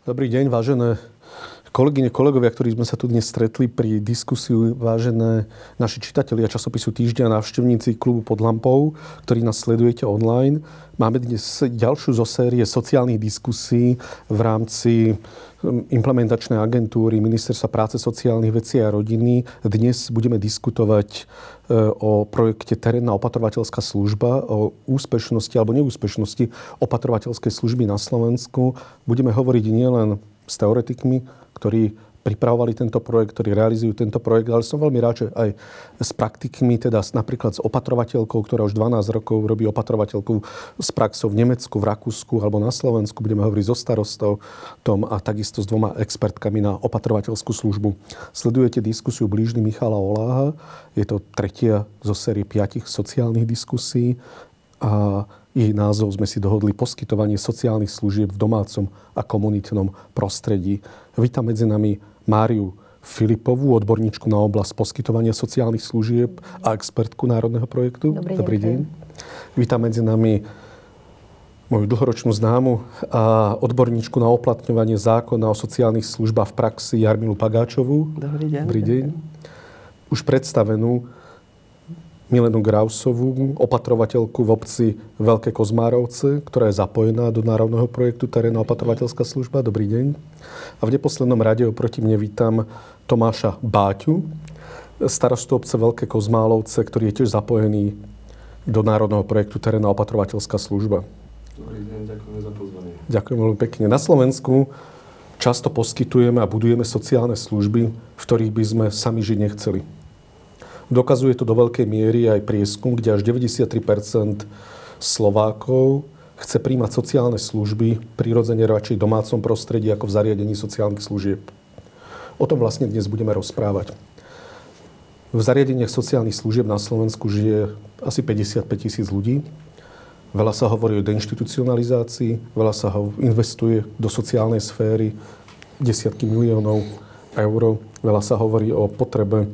Dobrý deň, vážené kolegyne, kolegovia, ktorí sme sa tu dnes stretli pri diskusiu, vážené naši čitatelia časopisu Týždňa, návštevníci klubu pod lampou, ktorí nás sledujete online. Máme dnes ďalšiu zo série sociálnych diskusí v rámci hm, implementačnej agentúry Ministerstva práce, sociálnych vecí a rodiny. Dnes budeme diskutovať e, o projekte Terénna opatrovateľská služba, o úspešnosti alebo neúspešnosti opatrovateľskej služby na Slovensku. Budeme hovoriť nielen s teoretikmi, ktorí pripravovali tento projekt, ktorí realizujú tento projekt, ale som veľmi rád, že aj s praktikmi, teda napríklad s opatrovateľkou, ktorá už 12 rokov robí opatrovateľku s praxou v Nemecku, v Rakúsku alebo na Slovensku. Budeme hovoriť so starostou Tom a takisto s dvoma expertkami na opatrovateľskú službu. Sledujete diskusiu blížny Michala Oláha. Je to tretia zo série piatich sociálnych diskusí. A jej názov sme si dohodli poskytovanie sociálnych služieb v domácom a komunitnom prostredí. Vítam medzi nami Máriu Filipovú, odborníčku na oblasť poskytovania sociálnych služieb a expertku Národného projektu. Dobrý, Dobrý deň. Vítam medzi nami moju dlhoročnú známu a odborníčku na oplatňovanie zákona o sociálnych službách v praxi Jarmilu Pagáčovú. Dobrý deň. Dobrý deň. Už predstavenú Milenu Grausovú, opatrovateľku v obci Veľké Kozmárovce, ktorá je zapojená do národného projektu Terénna opatrovateľská služba. Dobrý deň. A v neposlednom rade oproti mne vítam Tomáša Báťu, starostu obce Veľké Kozmálovce, ktorý je tiež zapojený do národného projektu Terénna opatrovateľská služba. Dobrý deň, ďakujem za pozvanie. Ďakujem veľmi pekne. Na Slovensku často poskytujeme a budujeme sociálne služby, v ktorých by sme sami žiť nechceli. Dokazuje to do veľkej miery aj prieskum, kde až 93% Slovákov chce príjmať sociálne služby prirodzene radšej v domácom prostredí ako v zariadení sociálnych služieb. O tom vlastne dnes budeme rozprávať. V zariadeniach sociálnych služieb na Slovensku žije asi 55 tisíc ľudí. Veľa sa hovorí o deinstitucionalizácii, veľa sa ho investuje do sociálnej sféry, desiatky miliónov eur. Veľa sa hovorí o potrebe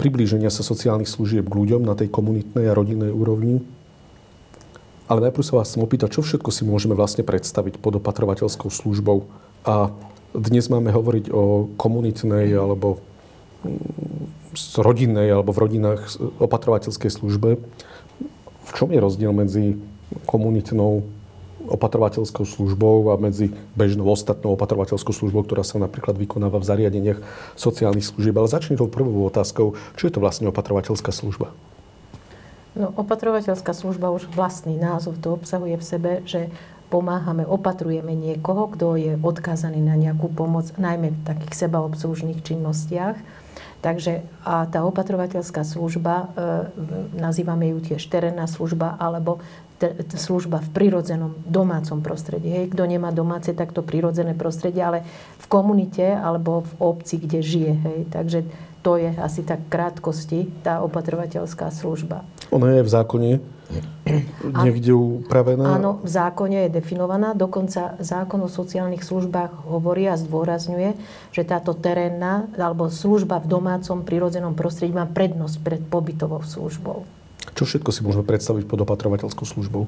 priblíženia sa sociálnych služieb k ľuďom na tej komunitnej a rodinnej úrovni. Ale najprv sa vás chcem opýtať, čo všetko si môžeme vlastne predstaviť pod opatrovateľskou službou. A dnes máme hovoriť o komunitnej alebo mm, rodinnej alebo v rodinách opatrovateľskej službe. V čom je rozdiel medzi komunitnou opatrovateľskou službou a medzi bežnou ostatnou opatrovateľskou službou, ktorá sa napríklad vykonáva v zariadeniach sociálnych služieb. Ale začne tou prvou otázkou, čo je to vlastne opatrovateľská služba? No, opatrovateľská služba už vlastný názov to obsahuje v sebe, že pomáhame, opatrujeme niekoho, kto je odkázaný na nejakú pomoc, najmä v takých sebaobslužných činnostiach. Takže a tá opatrovateľská služba, e, nazývame ju tiež terénna služba alebo služba v prirodzenom domácom prostredí. Hej, kto nemá domáce, tak to prirodzené prostredie, ale v komunite alebo v obci, kde žije. Hej. Takže to je asi tak krátkosti tá opatrovateľská služba. Ona je v zákone niekde upravená? Áno, v zákone je definovaná. Dokonca zákon o sociálnych službách hovorí a zdôrazňuje, že táto terénna alebo služba v domácom prirodzenom prostredí má prednosť pred pobytovou službou. Čo všetko si môžeme predstaviť pod opatrovateľskou službou?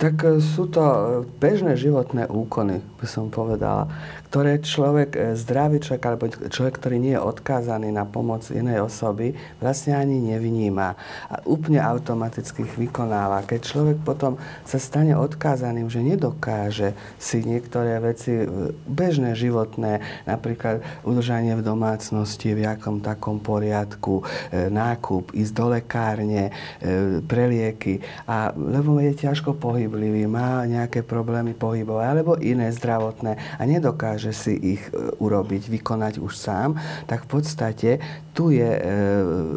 Tak e, sú to e, bežné životné úkony, by som povedala ktoré človek, e, zdravý človek alebo človek, ktorý nie je odkázaný na pomoc inej osoby, vlastne ani nevníma. A úplne automaticky ich vykonáva. Keď človek potom sa stane odkázaným, že nedokáže si niektoré veci e, bežné, životné, napríklad udržanie v domácnosti v jakom takom poriadku, e, nákup, ísť do lekárne, prelieky, a, lebo je ťažko pohyblivý, má nejaké problémy pohybové alebo iné zdravotné a nedokáže dokáže si ich e, urobiť, vykonať už sám, tak v podstate tu je e,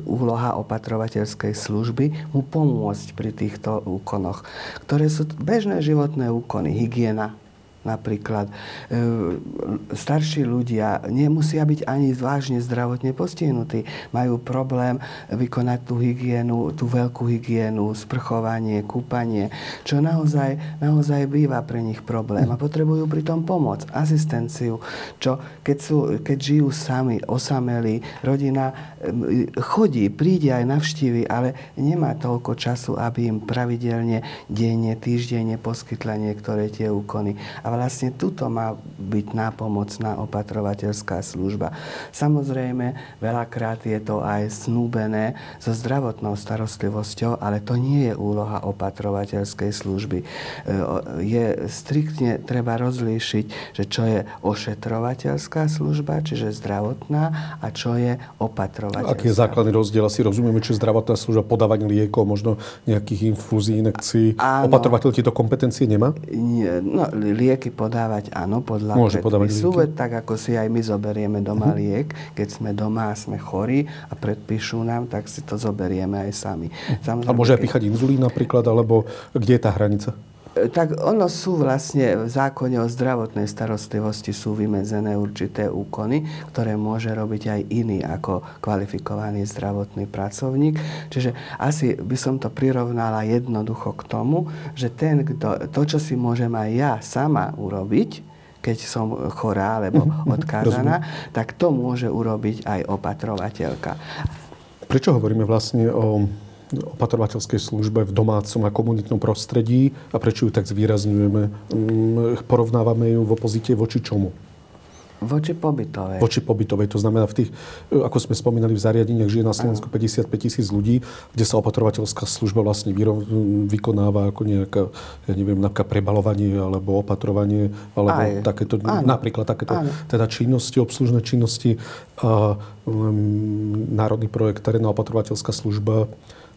úloha opatrovateľskej služby mu pomôcť pri týchto úkonoch, ktoré sú bežné životné úkony, hygiena, napríklad. E, starší ľudia nemusia byť ani vážne zdravotne postihnutí. Majú problém vykonať tú hygienu, tú veľkú hygienu, sprchovanie, kúpanie, čo naozaj, naozaj býva pre nich problém a potrebujú pritom pomoc, asistenciu, čo keď, sú, keď žijú sami, osamelí, rodina chodí, príde aj navštívi, ale nemá toľko času, aby im pravidelne, denne, týždenne poskytla niektoré tie úkony. A vlastne tuto má byť nápomocná opatrovateľská služba. Samozrejme, veľakrát je to aj snúbené so zdravotnou starostlivosťou, ale to nie je úloha opatrovateľskej služby. E, je striktne treba rozlíšiť, že čo je ošetrovateľská služba, čiže zdravotná, a čo je opatrovateľská. Aký je základný rozdiel? Asi rozumieme, či zdravotná služba podávanie liekov, možno nejakých infúzií, inekcií. Opatrovateľ tieto kompetencie nemá? Nie, no, lieky podávať áno, podľa Môže predpisu, tak ako si aj my zoberieme doma uh-huh. liek, keď sme doma a sme chorí a predpíšu nám, tak si to zoberieme aj sami. Samozrejme, a môže aj píchať inzulín napríklad, alebo kde je tá hranica? Tak ono sú vlastne v zákone o zdravotnej starostlivosti sú vymedzené určité úkony, ktoré môže robiť aj iný ako kvalifikovaný zdravotný pracovník. Čiže asi by som to prirovnala jednoducho k tomu, že ten, kto, to, čo si môžem aj ja sama urobiť, keď som chorá alebo odkázaná, tak to môže urobiť aj opatrovateľka. Prečo hovoríme vlastne o opatrovateľskej službe v domácom a komunitnom prostredí a prečo ju tak zvýrazňujeme? Mm, porovnávame ju v opozite voči čomu? Voči pobytovej. Voči pobytovej. To znamená, v tých, ako sme spomínali, v zariadeniach žije na Slovensku 55 tisíc ľudí, kde sa opatrovateľská služba vlastne vykonáva ako nejaká, ja neviem, napríklad prebalovanie alebo opatrovanie, alebo Aj. takéto, Áno. napríklad takéto teda činnosti, obslužné činnosti. A, um, národný projekt Terénna opatrovateľská služba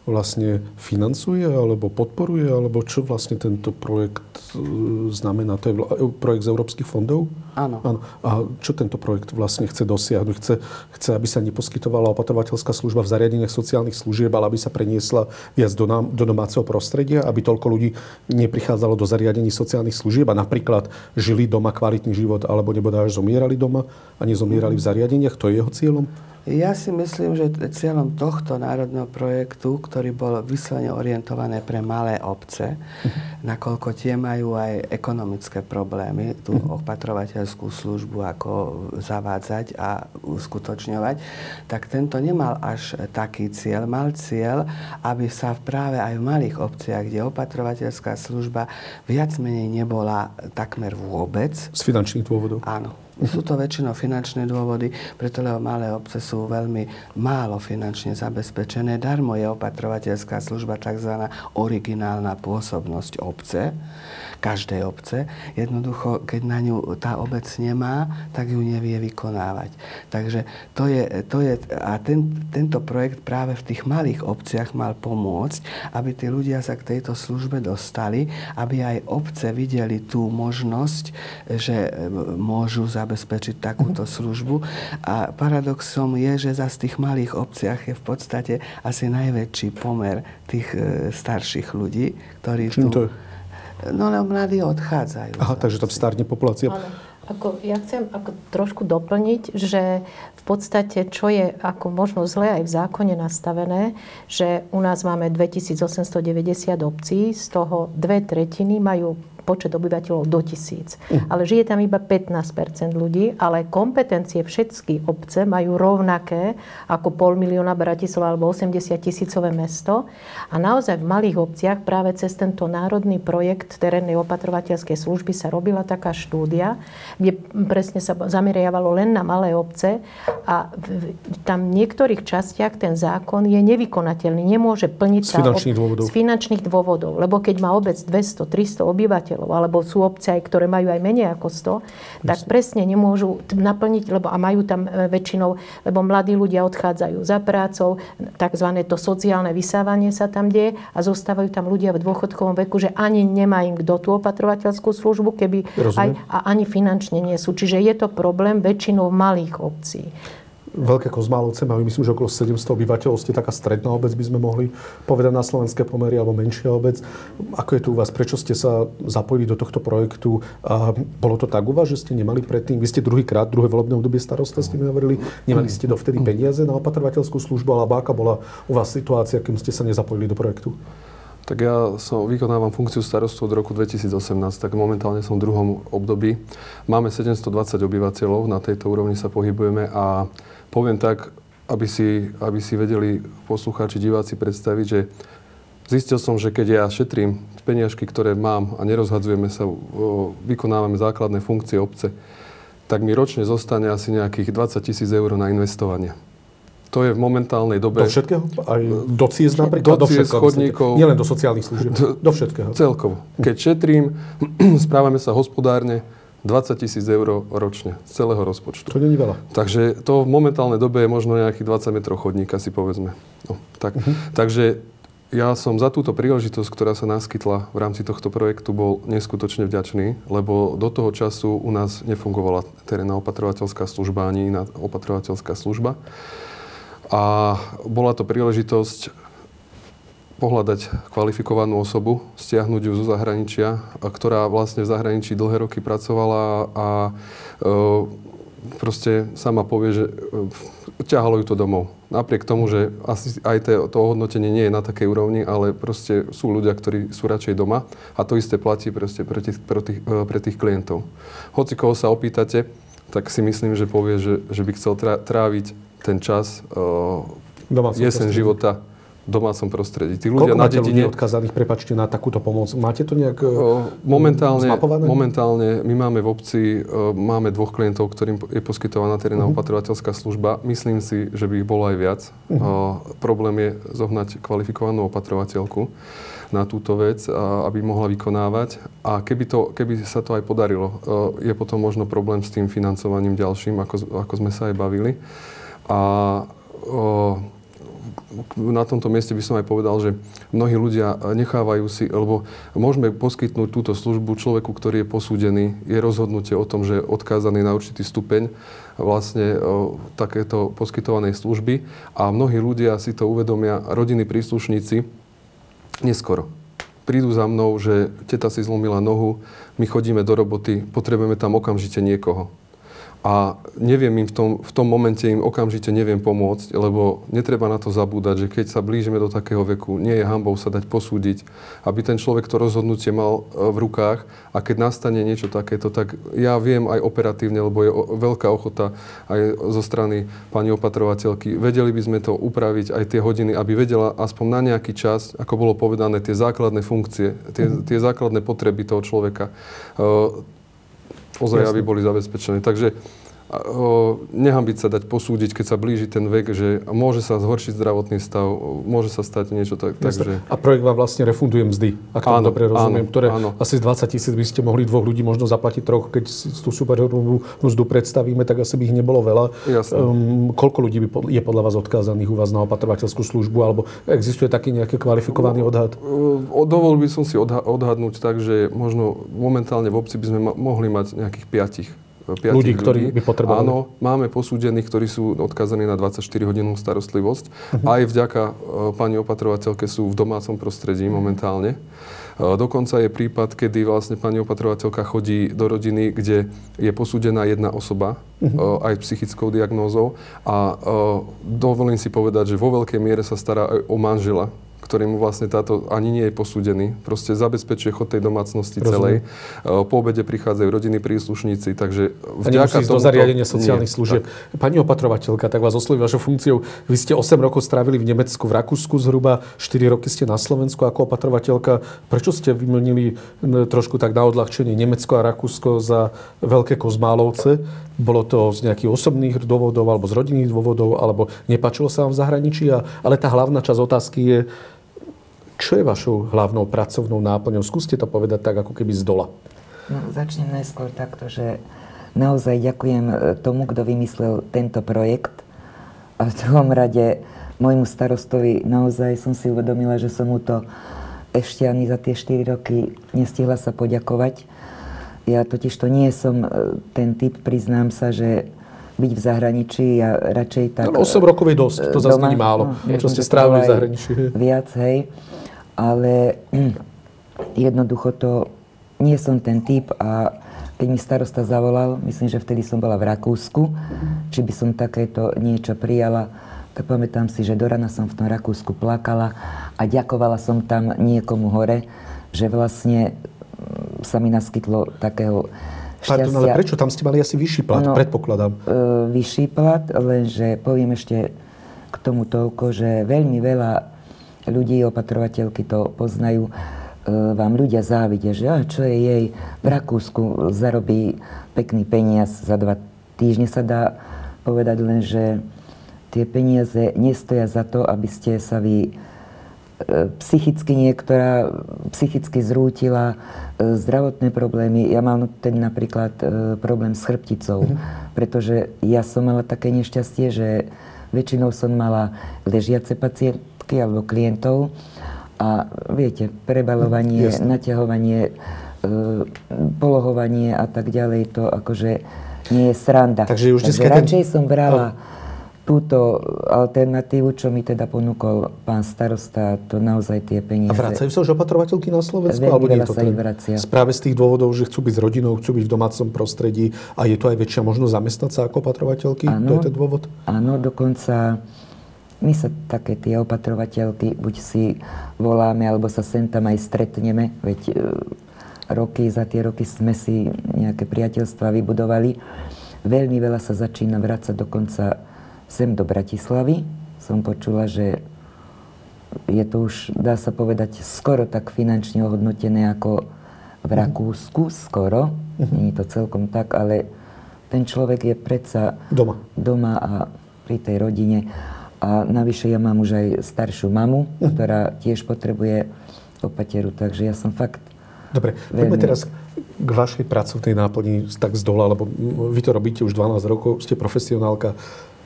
vlastne financuje alebo podporuje, alebo čo vlastne tento projekt e, znamená? To je e, projekt z európskych fondov? Áno. Áno. A čo tento projekt vlastne chce dosiahnuť? Chce, chce, aby sa neposkytovala opatrovateľská služba v zariadeniach sociálnych služieb, ale aby sa preniesla viac do, nám, do domáceho prostredia, aby toľko ľudí neprichádzalo do zariadení sociálnych služieb a napríklad žili doma kvalitný život, alebo nebodaj až zomierali doma a nezomierali v zariadeniach? To je jeho cieľom? Ja si myslím, že cieľom tohto národného projektu, ktorý bol vyslovene orientované pre malé obce, uh-huh. nakoľko tie majú aj ekonomické problémy, tú uh-huh. opatrovateľskú službu ako zavádzať a uskutočňovať, tak tento nemal až taký cieľ. Mal cieľ, aby sa práve aj v malých obciach, kde opatrovateľská služba viac menej nebola takmer vôbec. Z finančných dôvodov. Áno sú to väčšinou finančné dôvody, preto lebo malé obce sú veľmi málo finančne zabezpečené. Darmo je opatrovateľská služba tzv. originálna pôsobnosť obce každej obce. Jednoducho, keď na ňu tá obec nemá, tak ju nevie vykonávať. Takže to je, to je a ten, tento projekt práve v tých malých obciach mal pomôcť, aby tí ľudia sa k tejto službe dostali, aby aj obce videli tú možnosť, že môžu zabezpečiť takúto mhm. službu. A paradoxom je, že za z tých malých obciach je v podstate asi najväčší pomer tých e, starších ľudí, ktorí Čím tu... To je? No ale mladí odchádzajú. Aha, takže tam starne populácia. Áno. Ako, ja chcem ako trošku doplniť, že v podstate, čo je ako možno zle aj v zákone nastavené, že u nás máme 2890 obcí, z toho dve tretiny majú počet obyvateľov do tisíc. Uh. Ale žije tam iba 15% ľudí, ale kompetencie všetky obce majú rovnaké ako pol milióna Bratislava alebo 80 tisícové mesto. A naozaj v malých obciach práve cez tento národný projekt terénnej opatrovateľskej služby sa robila taká štúdia, kde presne sa zameriavalo len na malé obce a v, tam v niektorých častiach ten zákon je nevykonateľný, nemôže plniť z finančných, dôvodov. z finančných dôvodov. Lebo keď má obec 200-300 obyvateľov, obyvateľov, alebo sú obce aj, ktoré majú aj menej ako 100, tak presne nemôžu naplniť, lebo a majú tam e, väčšinou, lebo mladí ľudia odchádzajú za prácou, tzv. to sociálne vysávanie sa tam deje a zostávajú tam ľudia v dôchodkovom veku, že ani nemá im kto tú opatrovateľskú službu, keby aj, a ani finančne nie sú. Čiže je to problém väčšinou malých obcí. Veľké Kozmálovce majú, myslím, že okolo 700 obyvateľov, ste taká stredná obec, by sme mohli povedať na slovenské pomery, alebo menšia obec. Ako je to u vás? Prečo ste sa zapojili do tohto projektu? A bolo to tak u vás, že ste nemali predtým, vy ste druhýkrát, druhé volebné obdobie starosta ste mi hovorili, nemali ste dovtedy peniaze na opatrovateľskú službu, alebo aká bola u vás situácia, kým ste sa nezapojili do projektu? Tak ja som, vykonávam funkciu starostu od roku 2018, tak momentálne som v druhom období. Máme 720 obyvateľov, na tejto úrovni sa pohybujeme a poviem tak, aby si, aby si vedeli poslucháči, diváci predstaviť, že zistil som, že keď ja šetrím peniažky, ktoré mám a nerozhadzujeme sa, vykonávame základné funkcie obce, tak mi ročne zostane asi nejakých 20 tisíc eur na investovanie. To je v momentálnej dobe... Do všetkého? Aj do ciest napríklad? Do ciest, chodníkov. Nielen do sociálnych služieb. Do, do všetkého. Celkovo. Keď šetrím, správame sa hospodárne, 20 tisíc eur ročne z celého rozpočtu. To není veľa. Takže to v momentálnej dobe je možno nejakých 20 metrov chodníka, si povedzme. No, tak. Uh-huh. Takže ja som za túto príležitosť, ktorá sa naskytla v rámci tohto projektu, bol neskutočne vďačný, lebo do toho času u nás nefungovala terénna opatrovateľská služba ani iná opatrovateľská služba. A bola to príležitosť pohľadať kvalifikovanú osobu, stiahnuť ju zo zahraničia, ktorá vlastne v zahraničí dlhé roky pracovala a e, proste sama povie, že e, ťahalo ju to domov. Napriek tomu, že asi aj to, to hodnotenie nie je na takej úrovni, ale proste sú ľudia, ktorí sú radšej doma a to isté platí proste pre tých, pre tých, e, pre tých klientov. Hoci koho sa opýtate, tak si myslím, že povie, že, že by chcel tráviť ten čas, uh, jesen života v domácom prostredí. Tí ľudia Koľko na dedine... ľudí odkazaných, prepačte, na takúto pomoc? Máte to nejak uh, momentálne, zmapované? Momentálne my máme v obci, uh, máme dvoch klientov, ktorým je poskytovaná terénna uh-huh. opatrovateľská služba. Myslím si, že by ich bolo aj viac. Uh-huh. Uh, problém je zohnať kvalifikovanú opatrovateľku na túto vec, aby mohla vykonávať. A keby, to, keby sa to aj podarilo, je potom možno problém s tým financovaním ďalším, ako, ako sme sa aj bavili. A na tomto mieste by som aj povedal, že mnohí ľudia nechávajú si, lebo môžeme poskytnúť túto službu človeku, ktorý je posúdený, je rozhodnutie o tom, že je odkázaný na určitý stupeň vlastne takéto poskytovanej služby a mnohí ľudia si to uvedomia, rodiny príslušníci, neskoro. Prídu za mnou, že teta si zlomila nohu, my chodíme do roboty, potrebujeme tam okamžite niekoho a neviem im v tom, v tom momente im okamžite neviem pomôcť, lebo netreba na to zabúdať, že keď sa blížime do takého veku, nie je hambou sa dať posúdiť, aby ten človek to rozhodnutie mal e, v rukách a keď nastane niečo takéto, tak ja viem aj operatívne, lebo je veľká ochota aj zo strany pani opatrovateľky. Vedeli by sme to upraviť aj tie hodiny, aby vedela aspoň na nejaký čas, ako bolo povedané, tie základné funkcie, tie, mhm. tie základné potreby toho človeka ozaj, aby boli zabezpečené. Takže nehambiť sa dať posúdiť, keď sa blíži ten vek, že môže sa zhoršiť zdravotný stav, môže sa stať niečo tak. Takže... A projekt vám vlastne refunduje mzdy, ak to dobre rozumiem, áno, ktoré áno. asi z 20 tisíc by ste mohli dvoch ľudí možno zaplatiť troch, keď si tú superhrubú mzdu predstavíme, tak asi by ich nebolo veľa. Um, koľko ľudí by je podľa vás odkázaných u vás na opatrovateľskú službu, alebo existuje taký nejaký kvalifikovaný odhad? Dovol by som si odhadnúť tak, že možno momentálne v obci by sme mohli mať nejakých piatich ľudí, ktorí by potrebovali. Áno, máme posúdených, ktorí sú odkazaní na 24 hodinovú starostlivosť. Uh-huh. Aj vďaka uh, pani opatrovateľke sú v domácom prostredí momentálne. Uh, dokonca je prípad, kedy vlastne pani opatrovateľka chodí do rodiny, kde je posúdená jedna osoba, uh-huh. uh, aj psychickou diagnózou. A dovolím si povedať, že vo veľkej miere sa stará aj o manžela ktorým vlastne táto ani nie je posúdený. Proste zabezpečuje chod tej domácnosti Rozumiem. celej. E, po obede prichádzajú rodiny príslušníci, takže vďaka tomu... do zariadenia sociálnych nie, služieb. Tak. Pani opatrovateľka, tak vás osloví vašou funkciou. Vy ste 8 rokov strávili v Nemecku, v Rakúsku zhruba, 4 roky ste na Slovensku ako opatrovateľka. Prečo ste vymenili trošku tak na odľahčenie Nemecko a Rakúsko za veľké kozmálovce? Bolo to z nejakých osobných dôvodov alebo z rodinných dôvodov, alebo nepačilo sa vám v zahraničí? Ale tá hlavná časť otázky je, čo je vašou hlavnou pracovnou náplňou? Skúste to povedať tak, ako keby z dola. No, začnem najskôr takto, že naozaj ďakujem e, tomu, kto vymyslel tento projekt. A v druhom rade môjmu starostovi naozaj som si uvedomila, že som mu to ešte ani za tie 4 roky nestihla sa poďakovať. Ja totiž to nie som e, ten typ, priznám sa, že byť v zahraničí a radšej tak... No, 8 rokov je dosť, to zase doma- nie málo, no, čo ste strávili v zahraničí. Viac, hej. Ale hm, jednoducho to... Nie som ten typ a keď mi starosta zavolal, myslím, že vtedy som bola v Rakúsku, či by som takéto niečo prijala, tak pamätám si, že do rana som v tom Rakúsku plakala a ďakovala som tam niekomu hore, že vlastne hm, sa mi naskytlo takého šťastia. Pardon, ale prečo? Tam ste mali asi vyšší plat, No. predpokladám. e, vyšší plat, lenže poviem ešte k tomu toľko, že veľmi veľa ľudí, opatrovateľky to poznajú, e, vám ľudia závidia, že a čo je jej v Rakúsku, zarobí pekný peniaz za dva týždne sa dá povedať len, že tie peniaze nestoja za to, aby ste sa vy e, psychicky niektorá psychicky zrútila, e, zdravotné problémy. Ja mám ten napríklad problém s chrbticou, pretože ja som mala také nešťastie, že väčšinou som mala ležiace pacientky alebo klientov a viete, prebalovanie, Jasne. naťahovanie, e, polohovanie a tak ďalej, to akože nie je sranda. Takže už Takže dneska ten- radšej som brala túto alternatívu, čo mi teda ponúkol pán starosta, to naozaj tie A peniaze. vracajú sa už opatrovateľky na Slovensku? Veľmi alebo nie to sa ich vracia. Práve z tých dôvodov, že chcú byť s rodinou, chcú byť v domácom prostredí a je to aj väčšia možnosť zamestnať sa ako opatrovateľky? To je ten dôvod? Áno, dokonca my sa také tie opatrovateľky buď si voláme, alebo sa sem tam aj stretneme, veď e, roky, za tie roky sme si nejaké priateľstva vybudovali. Veľmi veľa sa začína vrácať dokonca sem do Bratislavy. Som počula, že je to už, dá sa povedať, skoro tak finančne ohodnotené ako v Rakúsku, skoro. Nie je to celkom tak, ale ten človek je predsa Doma. doma a pri tej rodine. A navyše ja mám už aj staršiu mamu, ktorá tiež potrebuje opateru, takže ja som fakt... Dobre, poďme teraz k vašej pracovnej náplni tak z dola, lebo vy to robíte už 12 rokov, ste profesionálka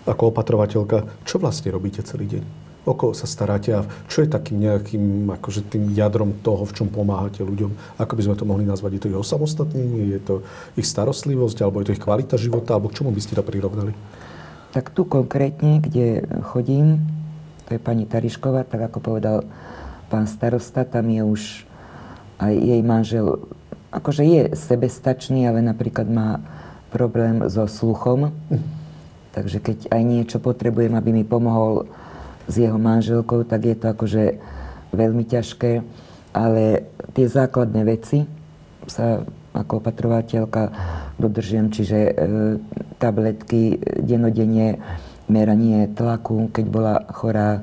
ako opatrovateľka. Čo vlastne robíte celý deň? O koho sa staráte a čo je takým nejakým akože tým jadrom toho, v čom pomáhate ľuďom? Ako by sme to mohli nazvať? Je to ich osamostatnenie? Je to ich starostlivosť? Alebo je to ich kvalita života? Alebo k čomu by ste to prirovnali? Tak tu konkrétne, kde chodím, to je pani Tarišková, tak ako povedal pán starosta, tam je už aj jej manžel, akože je sebestačný, ale napríklad má problém so sluchom. Takže keď aj niečo potrebujem, aby mi pomohol s jeho manželkou, tak je to akože veľmi ťažké. Ale tie základné veci sa ako opatrovateľka dodržujem, čiže e, tabletky denodenne, meranie tlaku, keď bola chorá,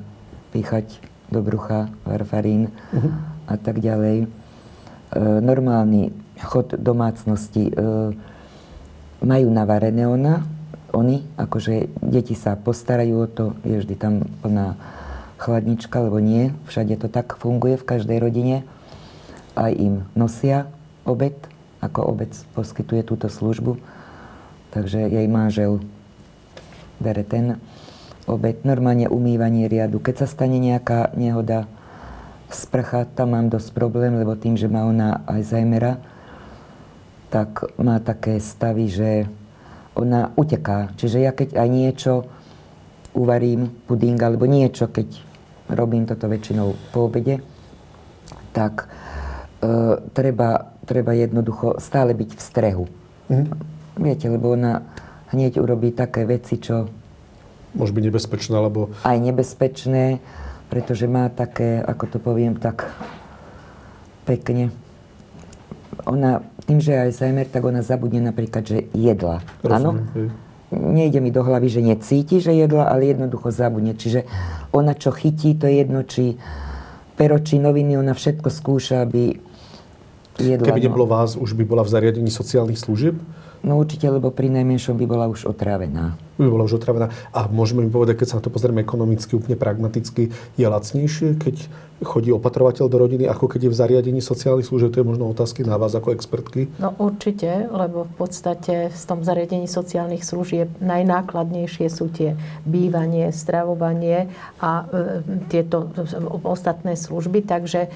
píchať do brucha, varfarín a tak ďalej. E, normálny chod domácnosti. E, majú navarené ona, oni, akože deti sa postarajú o to, je vždy tam plná chladnička, alebo nie, všade to tak funguje v každej rodine. Aj im nosia obed, ako obec poskytuje túto službu, takže jej manžel bere ten obed. Normálne umývanie riadu. Keď sa stane nejaká nehoda, sprcha, tam mám dosť problém, lebo tým, že má ona Alzheimera, tak má také stavy, že ona uteká. Čiže ja keď aj niečo uvarím, puding alebo niečo, keď robím toto väčšinou po obede, tak e, treba, treba jednoducho stále byť v strehu. Viete, lebo ona hneď urobí také veci, čo Môže byť nebezpečné, alebo aj nebezpečné, pretože má také, ako to poviem, tak pekne. Ona, tým, že je Alzheimer, tak ona zabudne napríklad, že jedla. Áno? Nejde mi do hlavy, že necíti, že jedla, ale jednoducho zabudne. Čiže ona, čo chytí, to je jedno, či pero, či noviny, ona všetko skúša, aby jedla. Keby no. nebolo vás, už by bola v zariadení sociálnych služieb? No určite, lebo pri najmenšom by bola už otrávená. By bola už otravená. A môžeme mi povedať, keď sa na to pozrieme ekonomicky, úplne pragmaticky, je lacnejšie, keď chodí opatrovateľ do rodiny, ako keď je v zariadení sociálnych služieb? To je možno otázky na vás ako expertky. No určite, lebo v podstate v tom zariadení sociálnych služieb najnákladnejšie sú tie bývanie, stravovanie a e, tieto ostatné služby. Takže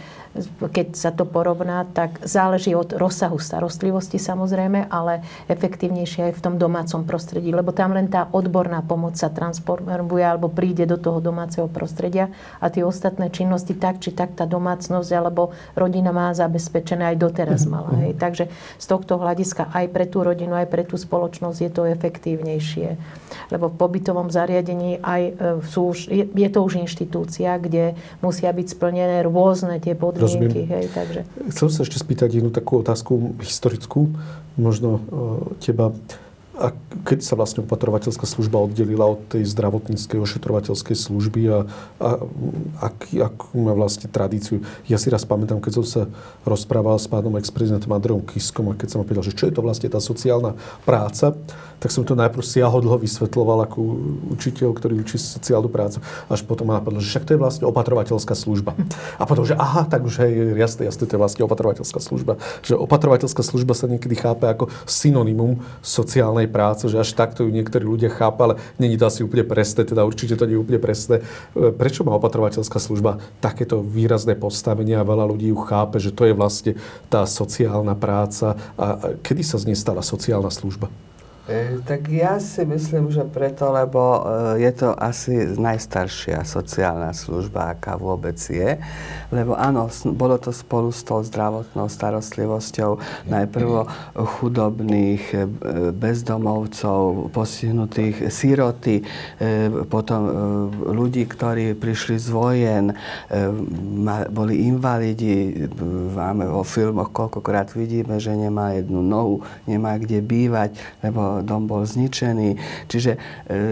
keď sa to porovná, tak záleží od rozsahu starostlivosti samozrejme, ale efektívnejšie aj v tom domácom prostredí, lebo tam len tá odborná pomoc sa transformuje alebo príde do toho domáceho prostredia a tie ostatné činnosti tak či tak tá domácnosť alebo rodina má zabezpečené aj doteraz Mhm, mala. Hej. Takže z tohto hľadiska aj pre tú rodinu, aj pre tú spoločnosť je to efektívnejšie. Lebo v pobytovom zariadení aj e, sú je, je to už inštitúcia, kde musia byť splnené rôzne tie podmienky. Rozumiem. Hej, takže... Chcem sa ešte spýtať jednu takú otázku historickú, možno e, teba. A keď sa vlastne opatrovateľská služba oddelila od tej zdravotníckej ošetrovateľskej služby a, a ak, akú má vlastne tradíciu. Ja si raz pamätám, keď som sa rozprával s pánom ex-prezidentom Andreom Kiskom a keď som ho pýtal, že čo je to vlastne tá sociálna práca, tak som to najprv siahodlho vysvetloval ako učiteľ, ktorý učí sociálnu prácu. Až potom ma napadlo, že však to je vlastne opatrovateľská služba. A potom, že aha, tak už je jasné, jasné, to je vlastne opatrovateľská služba. Že opatrovateľská služba sa niekedy chápe ako synonymum sociálnej práce, že až takto ju niektorí ľudia chápa, ale není to asi úplne presné, teda určite to nie je úplne presné. E, Prečo má opatrovateľská služba takéto výrazné postavenie a veľa ľudí ju chápe, že to je vlastne tá sociálna práca a kedy sa z nej stala sociálna služba? E, tak ja si myslím, že preto, lebo e, je to asi najstaršia sociálna služba, aká vôbec je. Lebo áno, bolo to spolu s tou zdravotnou starostlivosťou najprv chudobných, e, bezdomovcov, postihnutých, síroty, potom ľudí, ktorí prišli z vojen, boli invalidi. Máme vo filmoch, koľkokrát vidíme, že nemá jednu nohu, nemá kde bývať, lebo dom bol zničený. Čiže e,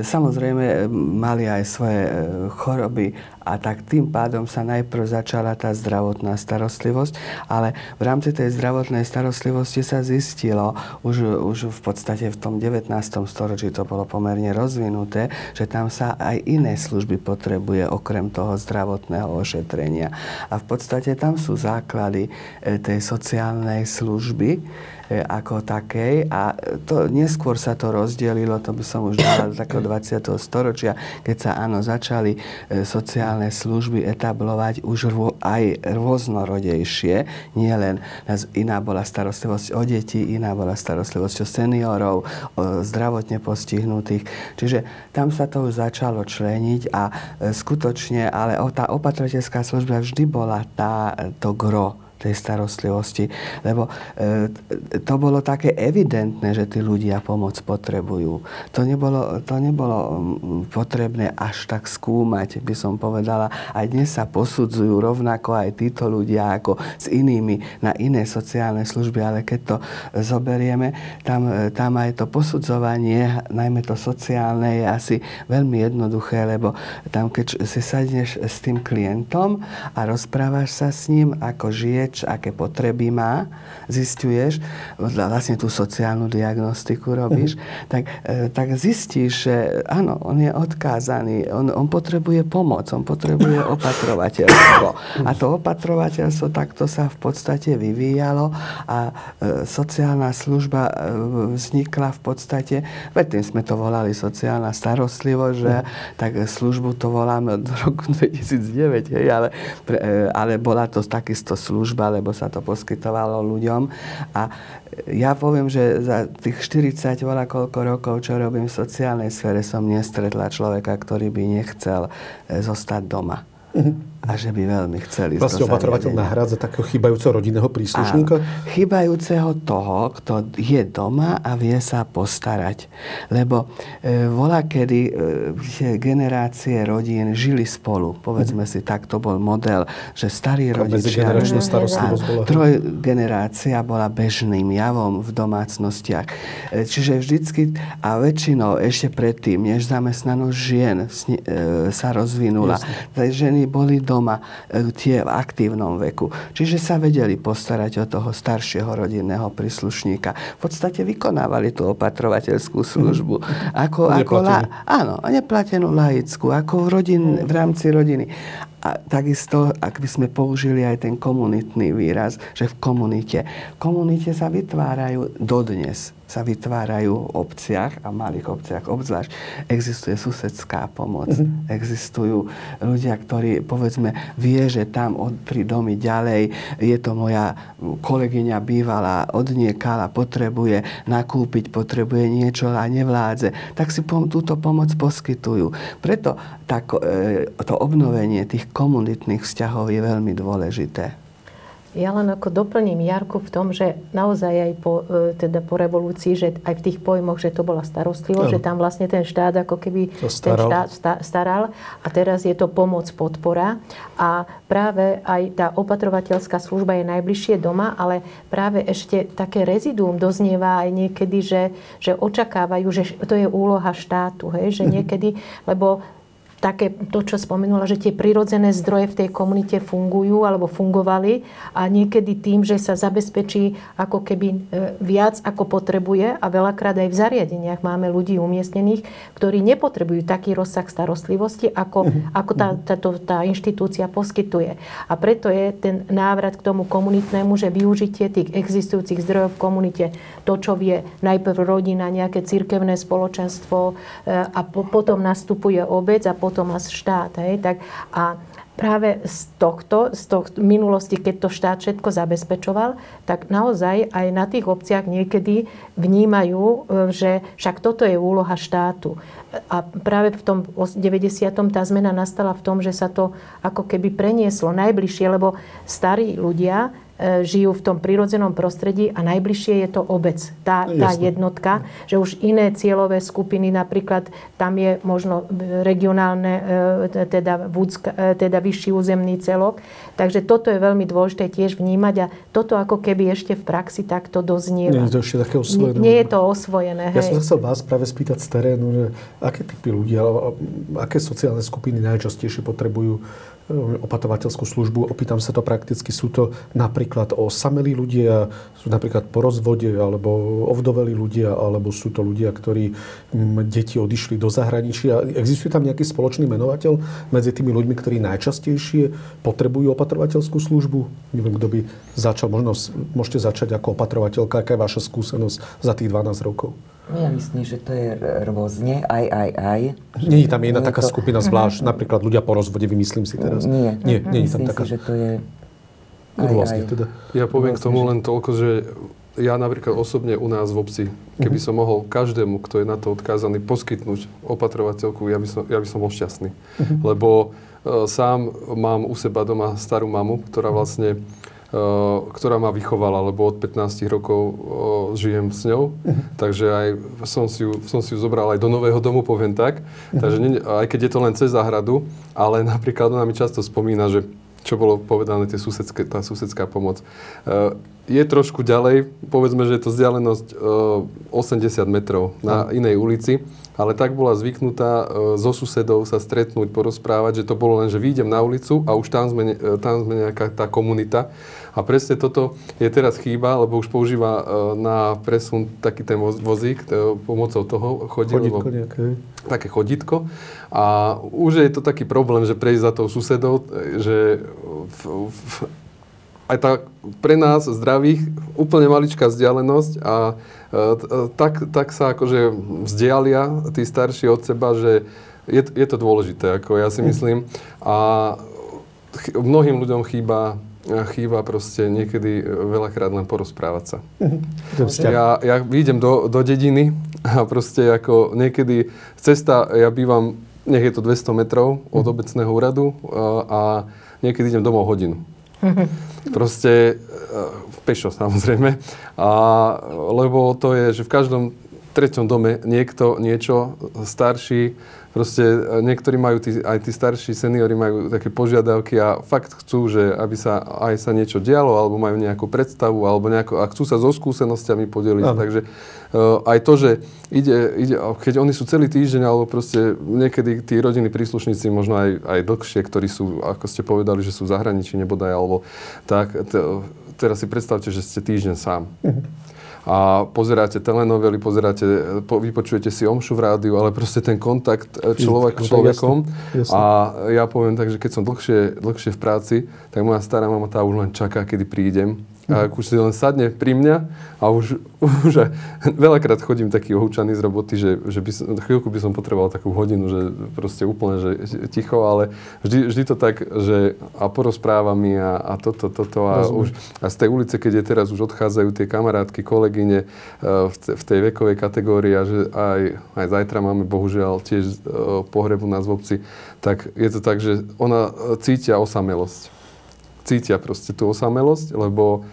samozrejme e, mali aj svoje e, choroby a tak tým pádom sa najprv začala tá zdravotná starostlivosť, ale v rámci tej zdravotnej starostlivosti sa zistilo, už, už v podstate v tom 19. storočí to bolo pomerne rozvinuté, že tam sa aj iné služby potrebuje okrem toho zdravotného ošetrenia. A v podstate tam sú základy tej sociálnej služby, ako takej a to neskôr sa to rozdelilo, to by som už dala do takého 20. storočia, keď sa áno začali e, sociálne služby etablovať už rô, aj rôznorodejšie, nie len iná bola starostlivosť o deti, iná bola starostlivosť o seniorov, o zdravotne postihnutých. Čiže tam sa to už začalo členiť a e, skutočne, ale tá opatrovateľská služba vždy bola tá, to gro tej starostlivosti, lebo e, to bolo také evidentné, že tí ľudia pomoc potrebujú. To nebolo, to nebolo mm, potrebné až tak skúmať, by som povedala. Aj dnes sa posudzujú rovnako aj títo ľudia ako s inými na iné sociálne služby, ale keď to zoberieme, tam, e, tam aj to posudzovanie, najmä to sociálne, je asi veľmi jednoduché, lebo tam keď si sadneš s tým klientom a rozprávaš sa s ním, ako žije, č- aké potreby má, zistuješ, vlastne tú sociálnu diagnostiku robíš, tak, e, tak zistíš, že áno, on je odkázaný, on, on potrebuje pomoc, on potrebuje opatrovateľstvo. A to opatrovateľstvo takto sa v podstate vyvíjalo a e, sociálna služba e, vznikla v podstate, predtým sme to volali sociálna starostlivosť, že tak službu to voláme od roku 2009, hej, ale, ale bola to takisto služba, lebo sa to poskytovalo ľuďom a ja poviem, že za tých 40 voľa koľko rokov, čo robím v sociálnej sfére, som nestretla človeka, ktorý by nechcel e, zostať doma. A že by veľmi chceli Vlastne opatrovateľ nahrádza takého chybajúceho rodinného príslušníka? Áno. Chybajúceho toho, kto je doma a vie sa postarať. Lebo e, volá, kedy e, generácie rodín žili spolu. Povedzme si, tak to bol model, že starí Taká rodičia... medzigeneračná starostlivosť bola. trojgenerácia bola bežným javom v domácnostiach. E, Čiže vždycky a väčšinou ešte predtým, než zamestnanosť žien e, sa rozvinula, tak ženy boli doma e, tie v aktívnom veku. Čiže sa vedeli postarať o toho staršieho rodinného príslušníka. V podstate vykonávali tú opatrovateľskú službu. Ako, ako la, áno, neplatenú laickú, ako v, rodin, v rámci rodiny. A takisto, ak by sme použili aj ten komunitný výraz, že v komunite. V komunite sa vytvárajú dodnes sa vytvárajú v obciach a malých obciach obzvlášť. Existuje susedská pomoc, mm-hmm. existujú ľudia, ktorí povedzme vie, že tam od tri domy ďalej je to moja kolegyňa bývalá odniekala, potrebuje nakúpiť, potrebuje niečo a nevládze, tak si pom- túto pomoc poskytujú. Preto tak, e, to obnovenie tých komunitných vzťahov je veľmi dôležité. Ja len ako doplním Jarku v tom, že naozaj aj po, e, teda po revolúcii, že aj v tých pojmoch, že to bola starostlivosť, no. že tam vlastne ten štát ako keby ten štát staral a teraz je to pomoc, podpora a práve aj tá opatrovateľská služba je najbližšie doma, ale práve ešte také reziduum doznieva aj niekedy, že, že očakávajú, že to je úloha štátu, hej? že mhm. niekedy, lebo také to, čo spomenula, že tie prirodzené zdroje v tej komunite fungujú alebo fungovali a niekedy tým, že sa zabezpečí ako keby e, viac ako potrebuje a veľakrát aj v zariadeniach máme ľudí umiestnených, ktorí nepotrebujú taký rozsah starostlivosti, ako, mhm. ako tá, tá, tá inštitúcia poskytuje. A preto je ten návrat k tomu komunitnému, že využitie tých existujúcich zdrojov v komunite, to, čo vie najprv rodina, nejaké cirkevné spoločenstvo e, a po, potom nastupuje obec a potom potom až štát. Hej? Tak, a práve z tohto, z tohto minulosti, keď to štát všetko zabezpečoval, tak naozaj aj na tých obciach niekedy vnímajú, e, že však toto je úloha štátu. A práve v tom 90. tá zmena nastala v tom, že sa to ako keby prenieslo najbližšie, lebo starí ľudia žijú v tom prírodzenom prostredí a najbližšie je to obec, tá, tá jednotka, že už iné cieľové skupiny, napríklad tam je možno regionálne, e, teda, e, teda vyšší územný celok. Takže toto je veľmi dôležité tiež vnímať a toto ako keby ešte v praxi takto doznieva. Nie je to ešte také osvojené. Nie, nie je to osvojené. Ja hej. som sa chcel vás práve spýtať z terénu, že aké typy ľudia, aké sociálne skupiny najčastejšie potrebujú opatrovateľskú službu. Opýtam sa to prakticky. Sú to napríklad osamelí ľudia, sú napríklad po rozvode, alebo ovdoveli ľudia, alebo sú to ľudia, ktorí mm, deti odišli do zahraničia. Existuje tam nejaký spoločný menovateľ medzi tými ľuďmi, ktorí najčastejšie potrebujú opatrovateľskú službu? Neviem, kto by začal. Možno môžete začať ako opatrovateľka. Aká je vaša skúsenosť za tých 12 rokov? No ja myslím, že to je rôzne, aj, aj, aj. Nie je tam jedna taká to... skupina zvlášť, napríklad ľudia po rozvode, vymyslím si teraz. Nie, nie, nie je tam taká. Si, že to je aj, rôzne, aj. teda. Ja poviem k tomu len toľko, že ja napríklad osobne u nás v obci, keby uh-huh. som mohol každému, kto je na to odkázaný, poskytnúť opatrovateľku, ja by som, ja by som bol šťastný. Uh-huh. Lebo uh, sám mám u seba doma starú mamu, ktorá vlastne Eh, ktorá ma vychovala, lebo od 15 rokov eh, žijem s ňou. Uh-huh. Takže aj som si, ju, som si ju zobral aj do nového domu, poviem tak. Uh-huh. Takže nie, aj keď je to len cez záhradu, ale napríklad ona mi často spomína, že čo bolo povedané, tie susedské, tá susedská pomoc. Je trošku ďalej, povedzme, že je to vzdialenosť uh, 80 metrov na inej ulici, ale tak bola zvyknutá uh, so susedov sa stretnúť, porozprávať, že to bolo len, že vyjdem na ulicu a už tam sme, uh, tam sme nejaká tá komunita a presne toto je teraz chýba, lebo už používa e, na presun taký ten vozík, pomocou toho chodí. Chodítko lebo, nejaké. Také chodítko. A už je to taký problém, že prejsť za tou susedou, e, že v, v, aj tá pre nás zdravých úplne maličká vzdialenosť a e, tak, tak sa akože vzdialia tí starší od seba, že je, je to dôležité, ako ja si myslím. A mnohým ľuďom chýba chýba proste niekedy veľakrát len porozprávať sa. Ja, ja idem do, do dediny a proste ako niekedy cesta, ja bývam, nech je to 200 metrov od mhm. obecného úradu a, a niekedy idem domov hodinu. Proste e, pešo samozrejme. A, lebo to je, že v každom treťom dome niekto, niečo starší proste e, niektorí majú, tí, aj tí starší seniori majú také požiadavky a fakt chcú, že aby sa aj sa niečo dialo, alebo majú nejakú predstavu, alebo nejako, a chcú sa so skúsenostiami podeliť. Ano. Takže aj to, že ide, ide, keď oni sú celý týždeň, alebo proste niekedy tí rodiny príslušníci, možno aj, aj dlhšie, ktorí sú, ako ste povedali, že sú v zahraničí nebodaj, alebo tak, t- teraz si predstavte, že ste týždeň sám. A pozeráte telenovely, pozeráte, po, vypočujete si omšu v rádiu, ale proste ten kontakt e, človek s človekom. Jasne, jasne. A ja poviem tak, že keď som dlhšie, dlhšie v práci, tak moja stará mama tá už len čaká, kedy prídem a už si len sadne pri mňa a už, už veľakrát chodím taký ohúčaný z roboty, že, že by som, chvíľku by som potreboval takú hodinu, že proste úplne že ticho, ale vždy, vždy to tak, že a porozpráva mi a, a toto, toto a, už, a z tej ulice, keď je teraz už odchádzajú tie kamarátky, kolegyne uh, v, v tej vekovej kategórii a že aj, aj zajtra máme bohužiaľ tiež uh, pohrebu nás v obci, tak je to tak, že ona cítia osamelosť. Cítia proste tú osamelosť, lebo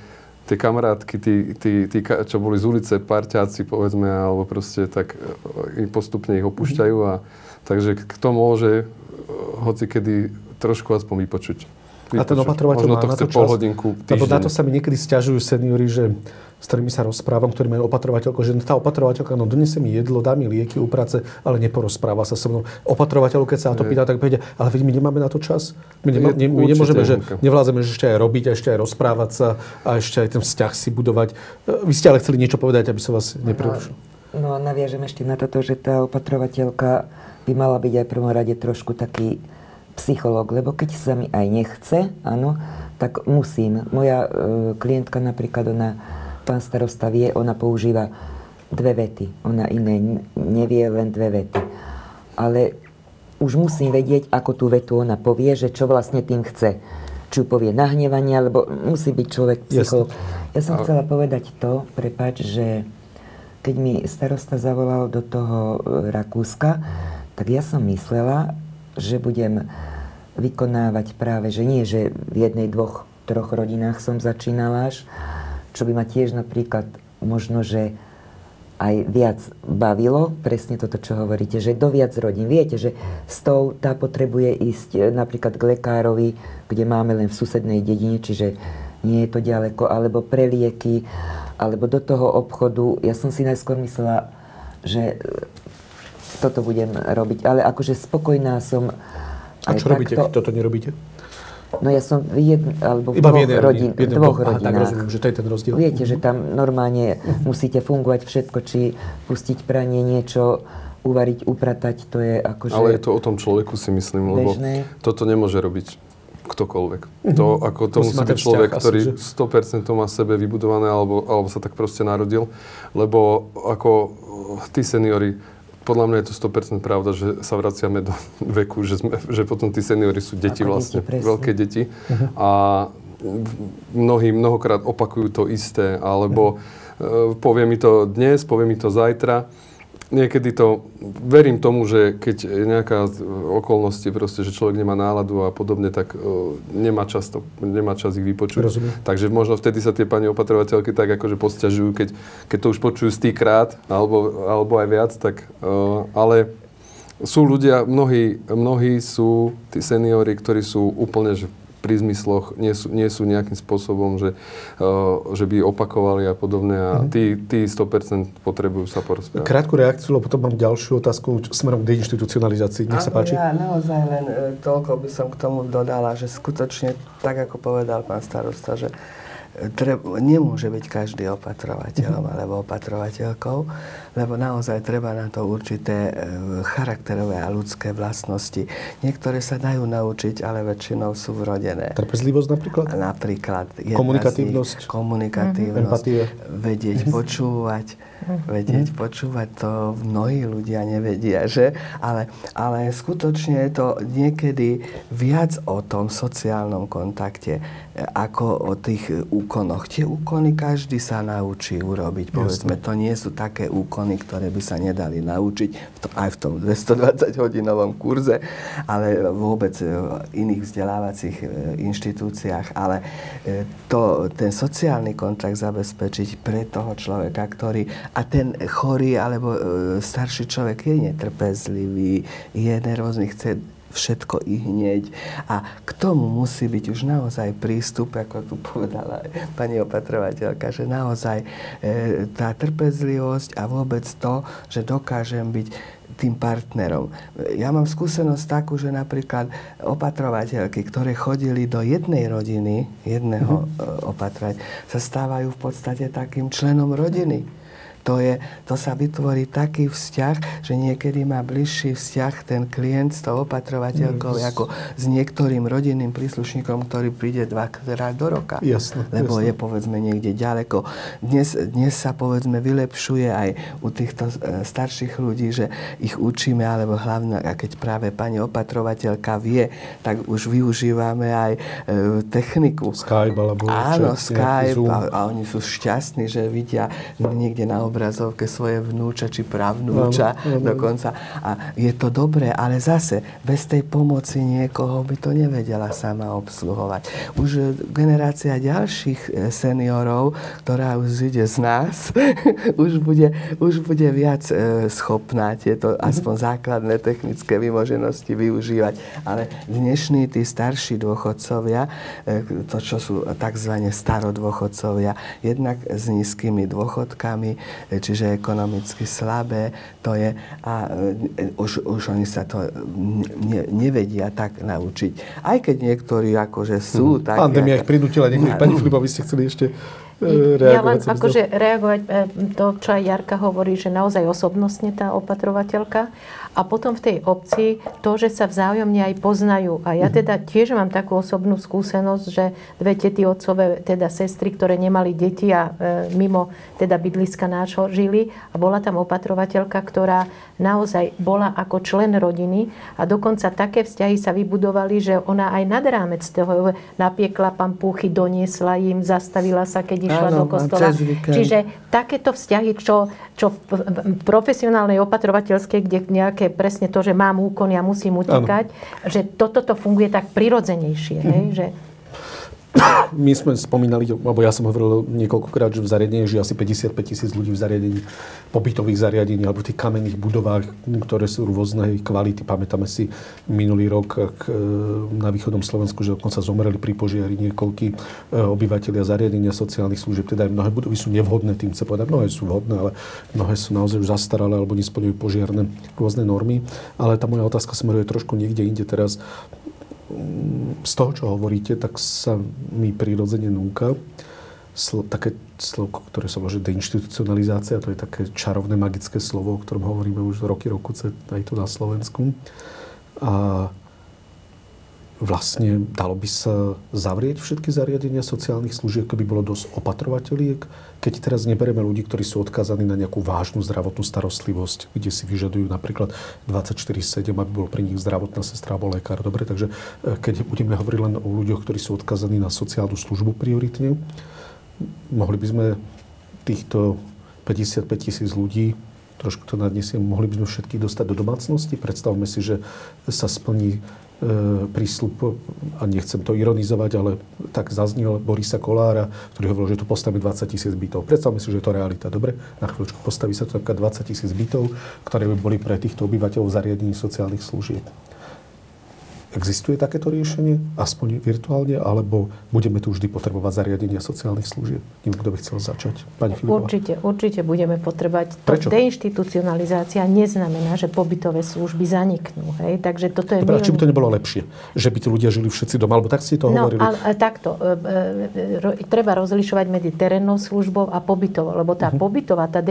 tie kamarátky, tí, tí, tí, čo boli z ulice, parťáci, povedzme, alebo proste tak e, postupne ich opúšťajú a takže kto môže hoci kedy trošku aspoň vypočuť. A ten opatrovateľ Možno to chce pol hodinku, Lebo na to sa mi niekedy stiažujú seniori, že s ktorými sa rozprávam, ktorí majú opatrovateľku, že tá opatrovateľka, no donese mi jedlo, dá mi lieky, uprace, ale neporozpráva sa so mnou. Opatrovateľ, keď sa na to pýta, tak povedia, ale veď my nemáme na to čas. My, nema, ne, my nemôžeme, že nevládzeme že ešte aj robiť, a ešte aj rozprávať sa a ešte aj ten vzťah si budovať. Vy ste ale chceli niečo povedať, aby som vás neprerušil. No, no naviažem ešte na toto, že tá opatrovateľka by mala byť aj v prvom rade trošku taký psychológ, lebo keď sa mi aj nechce, áno, tak musím. Moja e, klientka napríklad, ona pán starosta vie, ona používa dve vety. Ona iné nevie, len dve vety. Ale už musím vedieť, ako tú vetu ona povie, že čo vlastne tým chce. Či povie nahnevanie, alebo musí byť človek psycholog. Ja som chcela povedať to, prepač, že keď mi starosta zavolal do toho e, Rakúska, tak ja som myslela, že budem vykonávať práve, že nie, že v jednej, dvoch, troch rodinách som začínala až, čo by ma tiež napríklad možno, že aj viac bavilo, presne toto, čo hovoríte, že do viac rodín. Viete, že s tou tá potrebuje ísť e, napríklad k lekárovi, kde máme len v susednej dedine, čiže nie je to ďaleko, alebo pre lieky, alebo do toho obchodu. Ja som si najskôr myslela, že toto budem robiť, ale akože spokojná som. A čo robíte, keď toto nerobíte? No ja som v jedn, alebo v Iba dvoch, v jednej rodin, v jednej, dvoch aha, rodinách. tak rozumiem, že to je ten rozdiel. Viete, že tam normálne musíte fungovať všetko, či pustiť pranie, niečo, uvariť, upratať, to je akože... Ale je to o tom človeku si myslím, lebo bežné. toto nemôže robiť ktokoľvek. Mm-hmm. To, ako to musí, musí byť človek, vzťah, ktorý asi, 100% má sebe vybudované alebo, alebo sa tak proste narodil, lebo ako tí seniory podľa mňa je to 100% pravda, že sa vraciame do veku, že, sme, že potom tí seniory sú deti Ako vlastne, deti, veľké deti. Uh-huh. A mnohí mnohokrát opakujú to isté, alebo uh-huh. povie mi to dnes, povie mi to zajtra niekedy to, verím tomu, že keď je nejaká okolnosti, proste, že človek nemá náladu a podobne, tak uh, nemá, čas to, nemá čas ich vypočuť. Rozumiem. Takže možno vtedy sa tie pani opatrovateľky tak akože posťažujú, keď, keď to už počujú stýkrát, alebo, alebo aj viac, tak, uh, ale sú ľudia, mnohí, mnohí sú tí seniory, ktorí sú úplne že pri zmysloch nie sú, nie sú nejakým spôsobom, že, že by opakovali a podobne a mm-hmm. tí, tí 100% potrebujú sa porozprávať. Krátku reakciu, lebo potom mám ďalšiu otázku smerom k deinstitucionalizácii. Nech sa páči. Ja naozaj len e, toľko by som k tomu dodala, že skutočne, tak ako povedal pán starosta, že treb, nemôže byť každý opatrovateľom mm-hmm. alebo opatrovateľkou, lebo naozaj treba na to určité e, charakterové a ľudské vlastnosti. Niektoré sa dajú naučiť, ale väčšinou sú vrodené. Trpezlivosť napríklad? Napríklad. Komunikatívnosť? Nich, komunikatívnosť. Empatie? Vedieť počúvať Vedieť, mm. počúvať to mnohí ľudia nevedia, že? Ale, ale skutočne je to niekedy viac o tom sociálnom kontakte, ako o tých úkonoch. Tie úkony každý sa naučí urobiť. Povedzme, to nie sú také úkony, ktoré by sa nedali naučiť aj v tom 220-hodinovom kurze, ale vôbec v iných vzdelávacích e, inštitúciách. Ale e, to, ten sociálny kontrakt zabezpečiť pre toho človeka, ktorý... A ten chorý alebo e, starší človek je netrpezlivý, je nervózny, chce všetko i hneď. A k tomu musí byť už naozaj prístup, ako tu povedala pani opatrovateľka, že naozaj e, tá trpezlivosť a vôbec to, že dokážem byť tým partnerom. Ja mám skúsenosť takú, že napríklad opatrovateľky, ktoré chodili do jednej rodiny, jedného mm-hmm. opatrovať, sa stávajú v podstate takým členom rodiny to, je, to sa vytvorí taký vzťah, že niekedy má bližší vzťah ten klient s tou opatrovateľkou mm. ako s niektorým rodinným príslušníkom, ktorý príde dvakrát do roka. Jasne, lebo jasne. je povedzme niekde ďaleko. Dnes, dnes sa povedzme vylepšuje aj u týchto e, starších ľudí, že ich učíme, alebo hlavne, a keď práve pani opatrovateľka vie, tak už využívame aj e, techniku. Skype alebo Áno, Skype a, a oni sú šťastní, že vidia niekde na obrazovke svoje vnúča či pravnúča áno. dokonca. A je to dobré, ale zase bez tej pomoci niekoho by to nevedela sama obsluhovať. Už e, generácia ďalších e, seniorov, ktorá už ide z nás, už, bude, už bude viac e, schopná tieto aspoň základné technické vymoženosti využívať. Ale dnešní tí starší dôchodcovia, to čo sú tzv. starodôchodcovia, jednak s nízkymi dôchodkami, čiže ekonomicky slabé, to je, a e, už, už oni sa to ne, nevedia tak naučiť. Aj keď niektorí akože sú takí... Pandémia ako- ich prinútila niektorých. Pani Filipa, vy ste chceli ešte e, Ja len reagovať. akože reagovať e, to, čo aj Jarka hovorí, že naozaj osobnostne tá opatrovateľka a potom v tej obci to, že sa vzájomne aj poznajú. A ja teda tiež mám takú osobnú skúsenosť, že dve tety otcové, teda sestry, ktoré nemali deti a e, mimo teda bydliska nášho žili a bola tam opatrovateľka, ktorá naozaj bola ako člen rodiny a dokonca také vzťahy sa vybudovali, že ona aj nad rámec toho napiekla pampúchy, doniesla im, zastavila sa, keď išla Áno, do kostola. Čiže takéto vzťahy, čo, čo v, profesionálnej opatrovateľskej, kde nejaké presne to, že mám úkon, ja musím utekať, že toto to funguje tak prirodzenejšie. Hej? Že, My sme spomínali, alebo ja som hovoril niekoľkokrát, že v zariadení žije asi 55 tisíc ľudí v zariadení, pobytových zariadení, alebo v tých kamenných budovách, ktoré sú rôznej kvality. Pamätáme si minulý rok k, na východnom Slovensku, že dokonca zomreli pri požiari niekoľkí e, obyvateľia zariadenia sociálnych služieb. Teda aj mnohé budovy sú nevhodné, tým chcem povedať. Mnohé sú vhodné, ale mnohé sú naozaj už zastaralé alebo nesplňujú požiarne rôzne normy. Ale tá moja otázka smeruje trošku niekde inde teraz z toho, čo hovoríte, tak sa mi prirodzene núka sl- také slovo, ktoré sa volá že deinstitucionalizácia, to je také čarovné, magické slovo, o ktorom hovoríme už roky, rokuce, aj tu na Slovensku. A vlastne dalo by sa zavrieť všetky zariadenia sociálnych služieb, keby bolo dosť opatrovateľiek, keď teraz neberieme ľudí, ktorí sú odkázaní na nejakú vážnu zdravotnú starostlivosť, kde si vyžadujú napríklad 24-7, aby bol pri nich zdravotná sestra alebo lekár. Dobre, takže e, keď budeme hovoriť len o ľuďoch, ktorí sú odkázaní na sociálnu službu prioritne, mohli by sme týchto 55 tisíc ľudí trošku to nadnesiem, mohli by sme všetkých dostať do domácnosti. Predstavme si, že sa splní prísľub, a nechcem to ironizovať, ale tak zaznel Borisa Kolára, ktorý hovoril, že tu postaví 20 tisíc bytov. Predstavme si, že je to realita. Dobre, na chvíľočku postaví sa tu napríklad 20 tisíc bytov, ktoré by boli pre týchto obyvateľov zariadení sociálnych služieb. Existuje takéto riešenie, aspoň virtuálne, alebo budeme tu vždy potrebovať zariadenia sociálnych služieb? Neviem, kto by chcel začať. Pani Filipová. určite, určite budeme potrebať. To Prečo? deinstitucionalizácia neznamená, že pobytové služby zaniknú. Hej? Takže toto je Dobre, a či by to milný- nebolo lepšie? Že by tí ľudia žili všetci doma? Alebo tak ste to No, hovorili. ale, ale takto. e, e, Treba rozlišovať medzi terénnou službou a pobytovou, lebo tá pobytová, tá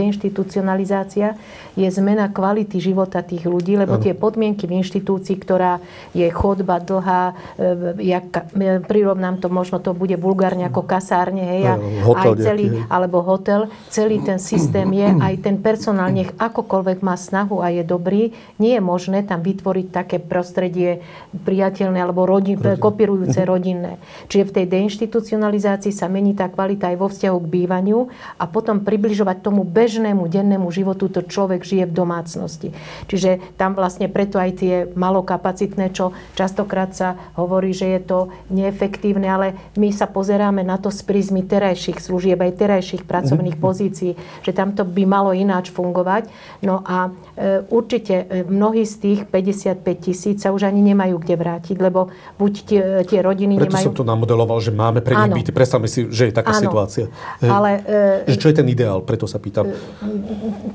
deinstitucionalizácia je zmena kvality života tých ľudí, lebo Áno. tie podmienky v inštitúcii, ktorá je chodba dlhá, e, jak, e, prirovnám to, možno to bude vulgárne ako kasárne, hej, a hotel aj celý, nejaký, alebo hotel, celý ten systém je, aj ten personál nech akokoľvek má snahu a je dobrý, nie je možné tam vytvoriť také prostredie priateľné alebo rodin, kopírujúce rodinné. Čiže v tej deinstitucionalizácii sa mení tá kvalita aj vo vzťahu k bývaniu a potom približovať tomu bežnému dennému životu to človek žije v domácnosti. Čiže tam vlastne preto aj tie malokapacitné, čo často častokrát sa hovorí, že je to neefektívne, ale my sa pozeráme na to z prízmy terajších služieb, aj terajších pracovných mm-hmm. pozícií, že tamto by malo ináč fungovať. No a e, určite e, mnohí z tých 55 tisíc sa už ani nemajú kde vrátiť, lebo buď tie, tie rodiny Preto nemajú... som to namodeloval, že máme pre nich byty. Predstavme si, že je taká Áno. situácia. Ale, e, že čo je ten ideál? Preto sa pýtam.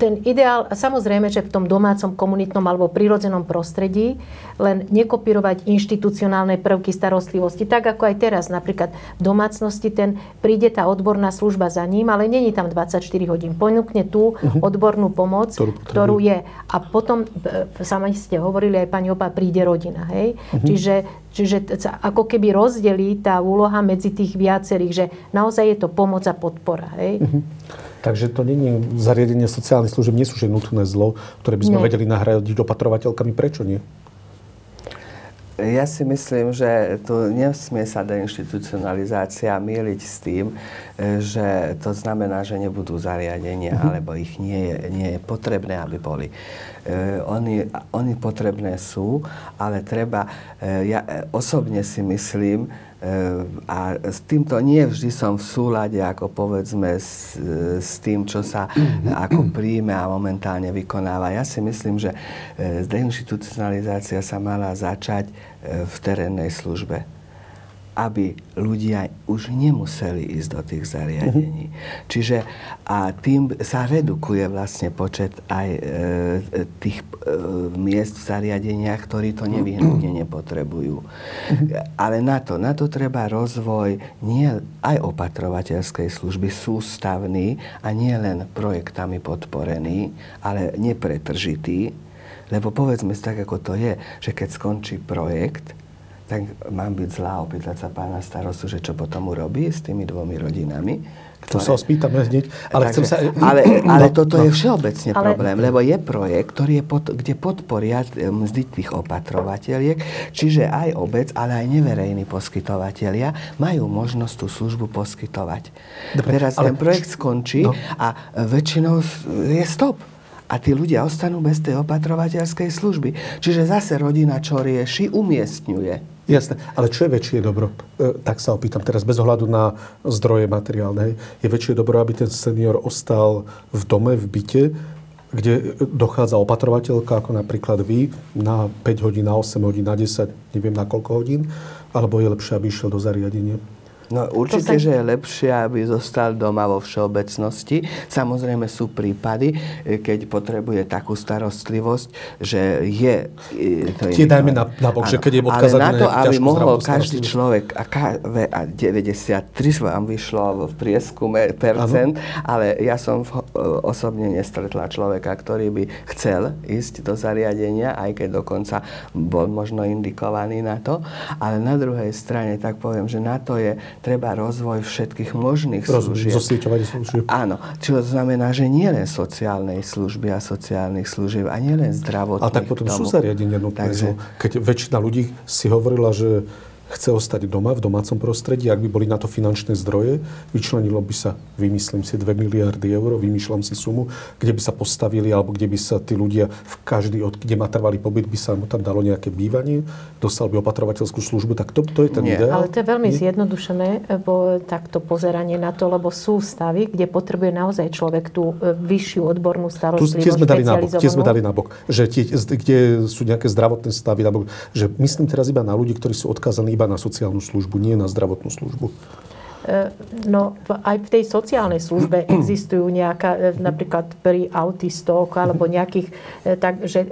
ten ideál, samozrejme, že v tom domácom, komunitnom alebo prírodzenom prostredí len nekopírovať inštitucionálne prvky starostlivosti. Tak ako aj teraz, napríklad v domácnosti ten príde tá odborná služba za ním, ale není tam 24 hodín. Ponúkne tú odbornú pomoc, Ktorú ktorú, potrebuje. je. A potom, e, sami ste hovorili, aj pani Opa, príde rodina. Hej? Čiže, čiže sa ako keby rozdelí tá úloha medzi tých viacerých, že naozaj je to pomoc a podpora. Hej? Takže to je zariadenie sociálnych služieb, nie sú že nutné zlo, ktoré by sme Nie. vedeli nahradiť opatrovateľkami. Prečo nie? Ja si myslím, že tu nesmie sa deinstitucionalizácia mieliť s tým, e, že to znamená, že nebudú zariadenia, alebo ich nie je, nie je potrebné, aby boli. E, oni, oni potrebné sú, ale treba, e, ja osobne si myslím, a s týmto nie vždy som v súlade, ako povedzme, s, s tým, čo sa ako príjme a momentálne vykonáva. Ja si myslím, že deinstitucionalizácia sa mala začať v terénnej službe aby ľudia už nemuseli ísť do tých zariadení. Čiže a tým sa redukuje vlastne počet aj e, tých e, miest v zariadeniach, ktorí to nevyhnutne nepotrebujú. Ale na to, na to treba rozvoj nie aj opatrovateľskej služby sústavný a nie len projektami podporený, ale nepretržitý. Lebo povedzme si tak, ako to je, že keď skončí projekt, tak mám byť zlá opýtať sa pána starostu, že čo potom urobí s tými dvomi rodinami. To sa ho spýtame hneď. Ale Takže- chcem sa... ale, ale No, toto no. je všeobecne Ale- problém, lebo je projekt, ktorý je pod, kde podporia e, mzdy tých opatrovateľiek, čiže aj obec, ale aj neverejní poskytovatelia majú možnosť tú službu poskytovať. Dobre, Teraz ale ten projekt skončí no. a väčšinou s- je stop. A tí ľudia ostanú bez tej opatrovateľskej služby. Čiže zase rodina, čo rieši, umiestňuje. Jasné, ale čo je väčšie dobro? E, tak sa opýtam teraz bez ohľadu na zdroje materiálne. Je väčšie dobro, aby ten senior ostal v dome, v byte, kde dochádza opatrovateľka, ako napríklad vy, na 5 hodín, na 8 hodín, na 10, neviem na koľko hodín, alebo je lepšie, aby išiel do zariadenia? No určite, sa- že je lepšie, aby zostal doma vo všeobecnosti. Samozrejme sú prípady, e, keď potrebuje takú starostlivosť, že je... e, To Tie dajme na- na bok, že keď je odkázaný Ale na to, aby mohol každý človek, a, ka, a 93 vám vyšlo v prieskume percent, ale ja som v, osobne nestretla človeka, ktorý by chcel ísť do zariadenia, aj keď dokonca bol možno indikovaný na to. Ale na druhej strane, tak poviem, že na to je treba rozvoj všetkých možných Rozumiem, služieb. zosieťovanie služieb. Áno, čo znamená, že nie len sociálnej služby a sociálnych služieb a nie len zdravotných. Ale tak potom k sú tomu. zariadenia nutné. Takže-. Keď väčšina ľudí si hovorila, že chce ostať doma, v domácom prostredí, ak by boli na to finančné zdroje, vyčlenilo by sa, vymyslím si, 2 miliardy eur, vymýšľam si sumu, kde by sa postavili, alebo kde by sa tí ľudia, v každý, od, kde má trvalý pobyt, by sa mu tam dalo nejaké bývanie, dostal by opatrovateľskú službu, tak to, to je ten Nie. ideál. Ale to je veľmi Nie? zjednodušené, bo takto pozeranie na to, lebo sú stavy, kde potrebuje naozaj človek tú e, vyššiu odbornú starostlivosť, tie sme dali nabok, tie sme dali nabok, že tie, kde sú nejaké zdravotné stavy nabok, že myslím teraz iba na ľudí, ktorí sú odkázaní iba na sociálnu službu, nie na zdravotnú službu. E, No, aj v tej sociálnej službe existujú nejaká, e, napríklad pri autistoch alebo nejakých, e, tak, že e,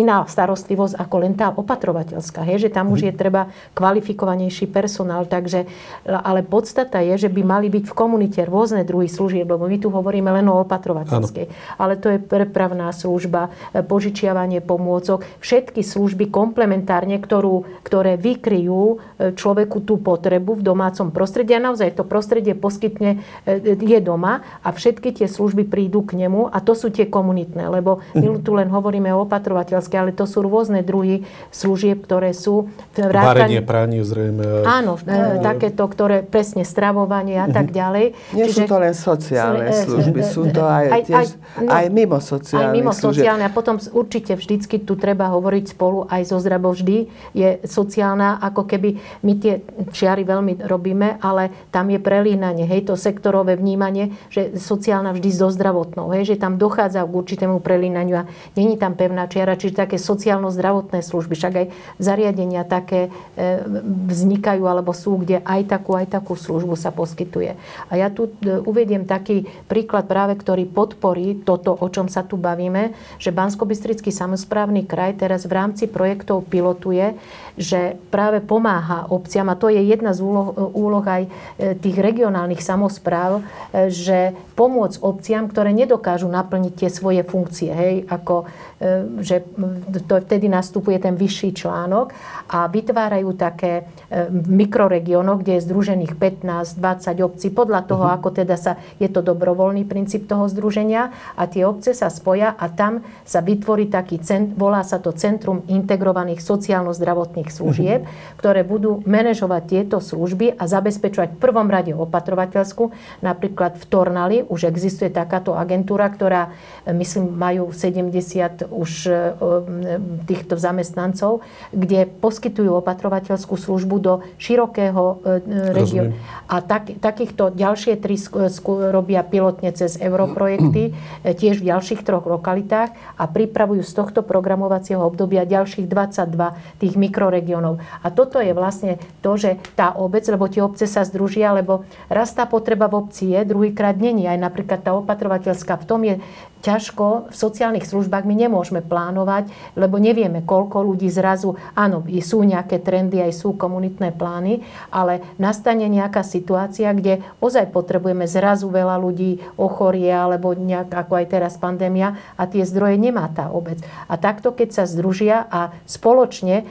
iná starostlivosť ako len tá opatrovateľská. Hej, že tam už je treba kvalifikovanejší personál, takže, ale podstata je, že by mali byť v komunite rôzne druhy služieb, lebo my tu hovoríme len o opatrovateľskej. Ale to je prepravná služba, požičiavanie pomôcok, všetky služby komplementárne, ktorú, ktoré vykryjú človeku tú potrebu v domácom prostredí a naozaj to prostredie poskytne, e, je doma a všetky tie služby prídu k nemu a to sú tie komunitné, lebo my tu len hovoríme o opatrovateľské, ale to sú rôzne druhy služieb, ktoré sú vrátane... Varenie, pranie zrejme. Áno, e, takéto, ktoré presne stravovanie a tak ďalej. Nie Čiže, sú to len sociálne služby, sú to aj, aj, tiež, aj, no, aj mimo sociálne Aj mimo sociálne a potom určite vždycky tu treba hovoriť spolu aj zo zdravo vždy je sociálna, ako keby my tie čiary veľmi robíme, ale tam je prelínanie, hej, to sektorové vnímanie, že sociálna vždy so zdravotnou, hej, že tam dochádza k určitému prelínaniu a není tam pevná čiara, čiže také sociálno-zdravotné služby, však aj zariadenia také e, vznikajú alebo sú, kde aj takú, aj takú službu sa poskytuje. A ja tu e, uvediem taký príklad práve, ktorý podporí toto, o čom sa tu bavíme, že bansko samozprávny kraj teraz v rámci projektov pilotuje, že práve pomáha obciam, a to je jedna z úloh, úloh aj e, tých regionálnych samozpráv, e, že pomôcť obciam, ktoré nedokážu naplniť tie svoje funkcie. Hej, ako, e, že to vtedy nastupuje ten vyšší článok a vytvárajú také mikroregiónoch, kde je združených 15-20 obcí, podľa toho, uh-huh. ako teda sa, je to dobrovoľný princíp toho združenia a tie obce sa spoja a tam sa vytvorí taký, volá sa to Centrum integrovaných sociálno-zdravotných služieb, uh-huh. ktoré budú manažovať tieto služby a zabezpečovať v prvom rade opatrovateľskú. Napríklad v Tornali už existuje takáto agentúra, ktorá, e, myslím, majú 70 už e, týchto zamestnancov, kde poskytujú opatrovateľskú službu do širokého e, regiónu. A tak, takýchto ďalšie tri robia pilotne cez europrojekty, tiež v ďalších troch lokalitách a pripravujú z tohto programovacieho obdobia ďalších 22 tých mikroregiónov. A toto je vlastne to, že tá obec, lebo tie obce sa združia, lebo raz tá potreba v obci je, druhýkrát není. Aj napríklad tá opatrovateľská v tom je ťažko v sociálnych službách my nemôžeme plánovať, lebo nevieme, koľko ľudí zrazu, áno, sú nejaké trendy, aj sú komunitné plány, ale nastane nejaká situácia, kde ozaj potrebujeme zrazu veľa ľudí ochorie, alebo nejak, ako aj teraz pandémia, a tie zdroje nemá tá obec. A takto, keď sa združia a spoločne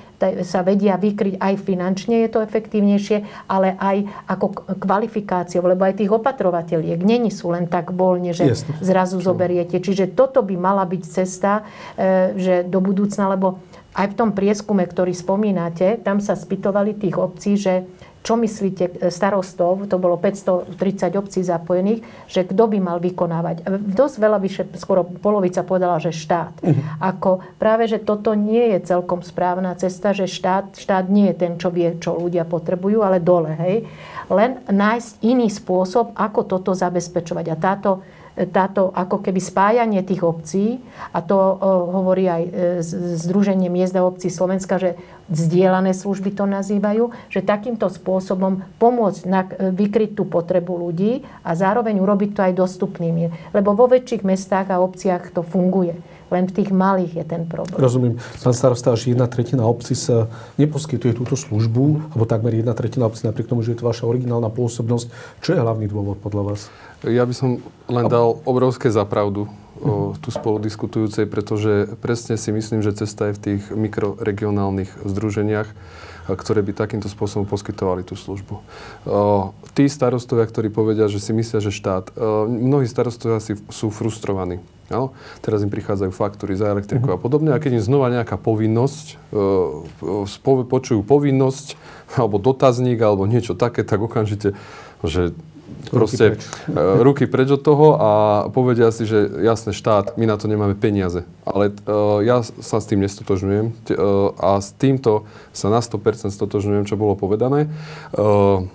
sa vedia vykryť aj finančne, je to efektívnejšie, ale aj ako kvalifikáciou, lebo aj tých opatrovateľiek není sú len tak voľne, že Jasne. zrazu zoberiete Čiže toto by mala byť cesta, e, že do budúcna, lebo aj v tom prieskume, ktorý spomínate, tam sa spýtovali tých obcí, že čo myslíte, e, starostov, to bolo 530 obcí zapojených, že kto by mal vykonávať. Dosť veľa, vyše, skoro polovica povedala, že štát. Uh-huh. Ako práve, že toto nie je celkom správna cesta, že štát, štát nie je ten, čo vie, čo ľudia potrebujú, ale dole, hej. Len nájsť iný spôsob, ako toto zabezpečovať. A táto táto ako keby spájanie tých obcí, a to hovorí aj e, Združenie miest a obcí Slovenska, že vzdielané služby to nazývajú, že takýmto spôsobom pomôcť na, e, vykryť tú potrebu ľudí a zároveň urobiť to aj dostupnými. Lebo vo väčších mestách a obciach to funguje. Len v tých malých je ten problém. Rozumiem. Pán starosta, že jedna tretina obci sa neposkytuje túto službu, alebo takmer jedna tretina obci, napriek tomu, že je to vaša originálna pôsobnosť. Čo je hlavný dôvod podľa vás? Ja by som len dal obrovské zapravdu o, tu spolu diskutujúcej, pretože presne si myslím, že cesta je v tých mikroregionálnych združeniach, ktoré by takýmto spôsobom poskytovali tú službu. Tí starostovia, ktorí povedia, že si myslia, že štát, mnohí starostovia si, sú frustrovaní. No? Teraz im prichádzajú faktúry za elektriku uh-huh. a podobne. A keď im znova nejaká povinnosť, e, počujú povinnosť, alebo dotazník, alebo niečo také, tak okamžite, že proste ruky preč. E, ruky preč od toho a povedia si, že jasne štát, my na to nemáme peniaze. Ale uh, ja sa s tým nestotožňujem uh, a s týmto sa na 100% stotožňujem, čo bolo povedané. Uh,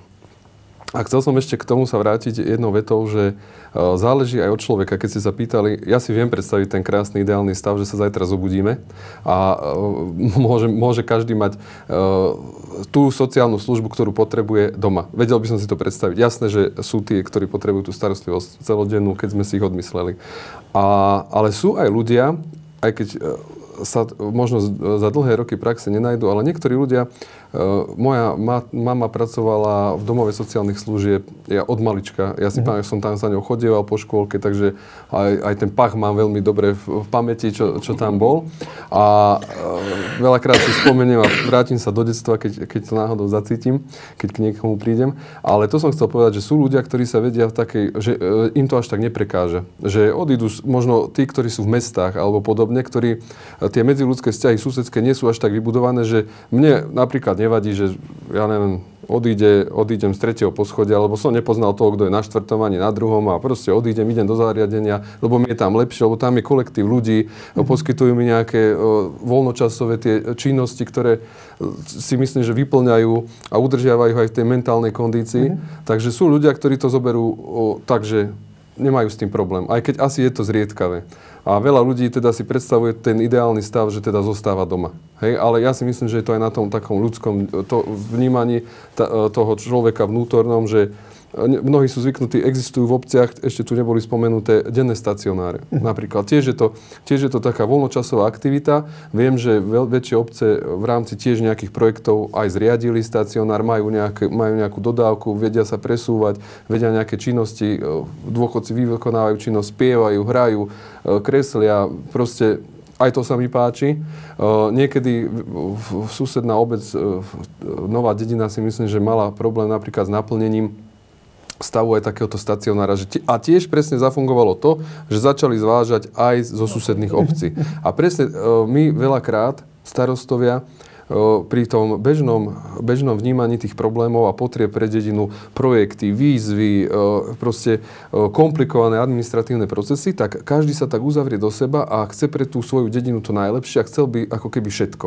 a chcel som ešte k tomu sa vrátiť jednou vetou, že záleží aj od človeka. Keď ste sa pýtali, ja si viem predstaviť ten krásny ideálny stav, že sa zajtra zobudíme a môže, môže každý mať tú sociálnu službu, ktorú potrebuje doma. Vedel by som si to predstaviť. Jasné, že sú tí, ktorí potrebujú tú starostlivosť celodennú, keď sme si ich odmysleli. A, ale sú aj ľudia, aj keď sa možno za dlhé roky praxe nenajdu, ale niektorí ľudia moja ma, mama pracovala v domove sociálnych služieb, ja od malička, ja si mm. pamätám, som tam za ňou chodieval po škôlke, takže aj, aj ten pach mám veľmi dobre v, v pamäti, čo, čo tam bol. A e, veľakrát si spomeniem a vrátim sa do detstva, keď, keď to náhodou zacítim, keď k niekomu prídem. Ale to som chcel povedať, že sú ľudia, ktorí sa vedia v takej, že e, im to až tak neprekáže. Že odídu možno tí, ktorí sú v mestách alebo podobne, ktorí e, tie medziludské vzťahy susedské nie sú až tak vybudované, že mne napríklad nevadí, že ja neviem, odíde, odídem z tretieho poschodia, lebo som nepoznal toho, kto je na štvrtom ani na druhom a proste odídem, idem do zariadenia, lebo mi je tam lepšie, lebo tam je kolektív ľudí, mm-hmm. poskytujú mi nejaké o, voľnočasové tie činnosti, ktoré si myslím, že vyplňajú a udržiavajú aj v tej mentálnej kondícii. Mm-hmm. Takže sú ľudia, ktorí to zoberú o, tak, že nemajú s tým problém, aj keď asi je to zriedkavé. A veľa ľudí teda si predstavuje ten ideálny stav, že teda zostáva doma. Hej, ale ja si myslím, že je to aj na tom takom ľudskom to vnímaní toho človeka vnútornom, že Mnohí sú zvyknutí, existujú v obciach, ešte tu neboli spomenuté, denné stacionáre. Mhm. Napríklad. Tiež je, to, tiež je to taká voľnočasová aktivita. Viem, že veľ, väčšie obce v rámci tiež nejakých projektov aj zriadili stacionár, majú, nejaké, majú nejakú dodávku, vedia sa presúvať, vedia nejaké činnosti, dôchodci vykonávajú činnosť, spievajú, hrajú, kreslia, proste aj to sa mi páči. niekedy v, susedná obec, Nová dedina si myslím, že mala problém napríklad s naplnením stavu aj takéhoto stacionára. A tiež presne zafungovalo to, že začali zvážať aj zo susedných obcí. A presne e, my veľakrát, starostovia, e, pri tom bežnom, bežnom vnímaní tých problémov a potrieb pre dedinu, projekty, výzvy, e, proste komplikované administratívne procesy, tak každý sa tak uzavrie do seba a chce pre tú svoju dedinu to najlepšie a chcel by ako keby všetko.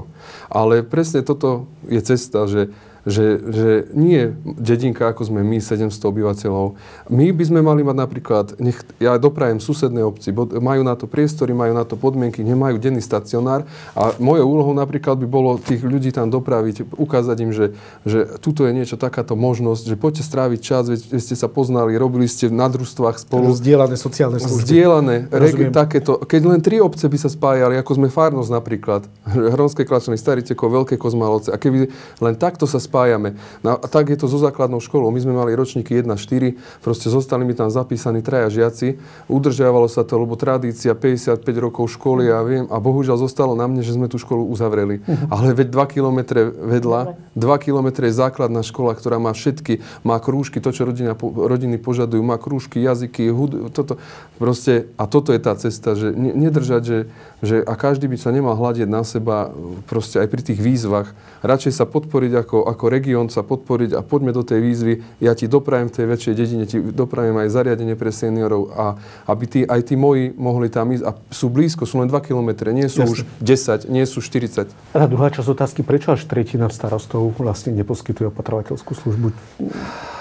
Ale presne toto je cesta, že že, že nie dedinka, ako sme my, 700 obyvateľov. My by sme mali mať napríklad, nech, ja doprajem susednej obci, majú na to priestory, majú na to podmienky, nemajú denný stacionár a mojou úlohou napríklad by bolo tých ľudí tam dopraviť, ukázať im, že, že tuto je niečo, takáto možnosť, že poďte stráviť čas, veď ste sa poznali, robili ste na družstvách spolu. Zdieľané sociálne služby. Zdieľané, reg, takéto. Keď len tri obce by sa spájali, ako sme Farnosť napríklad, Hronské Klačany, Starý Teko, Veľké Kozmalovce, a keby len takto sa spájame. No, a tak je to so základnou školou. My sme mali ročníky 1-4, proste zostali mi tam zapísaní traja žiaci. Udržiavalo sa to, lebo tradícia 55 rokov školy a viem, a bohužiaľ zostalo na mne, že sme tú školu uzavreli. Uh-huh. Ale veď 2 km vedľa, 2 km je základná škola, ktorá má všetky, má krúžky, to, čo rodina, rodiny požadujú, má krúžky, jazyky, hud, toto. Proste, a toto je tá cesta, že nedržať, že, že a každý by sa nemal hľadiť na seba proste aj pri tých výzvach. Radšej sa podporiť ako, ako región, sa podporiť a poďme do tej výzvy. Ja ti doprajem v tej väčšej dedine, ti doprajem aj zariadenie pre seniorov a aby tí, aj tí moji mohli tam ísť a sú blízko, sú len 2 kilometre, nie sú Jasne. už 10, nie sú 40. A druhá časť otázky, prečo až tretina starostov vlastne neposkytuje opatrovateľskú službu?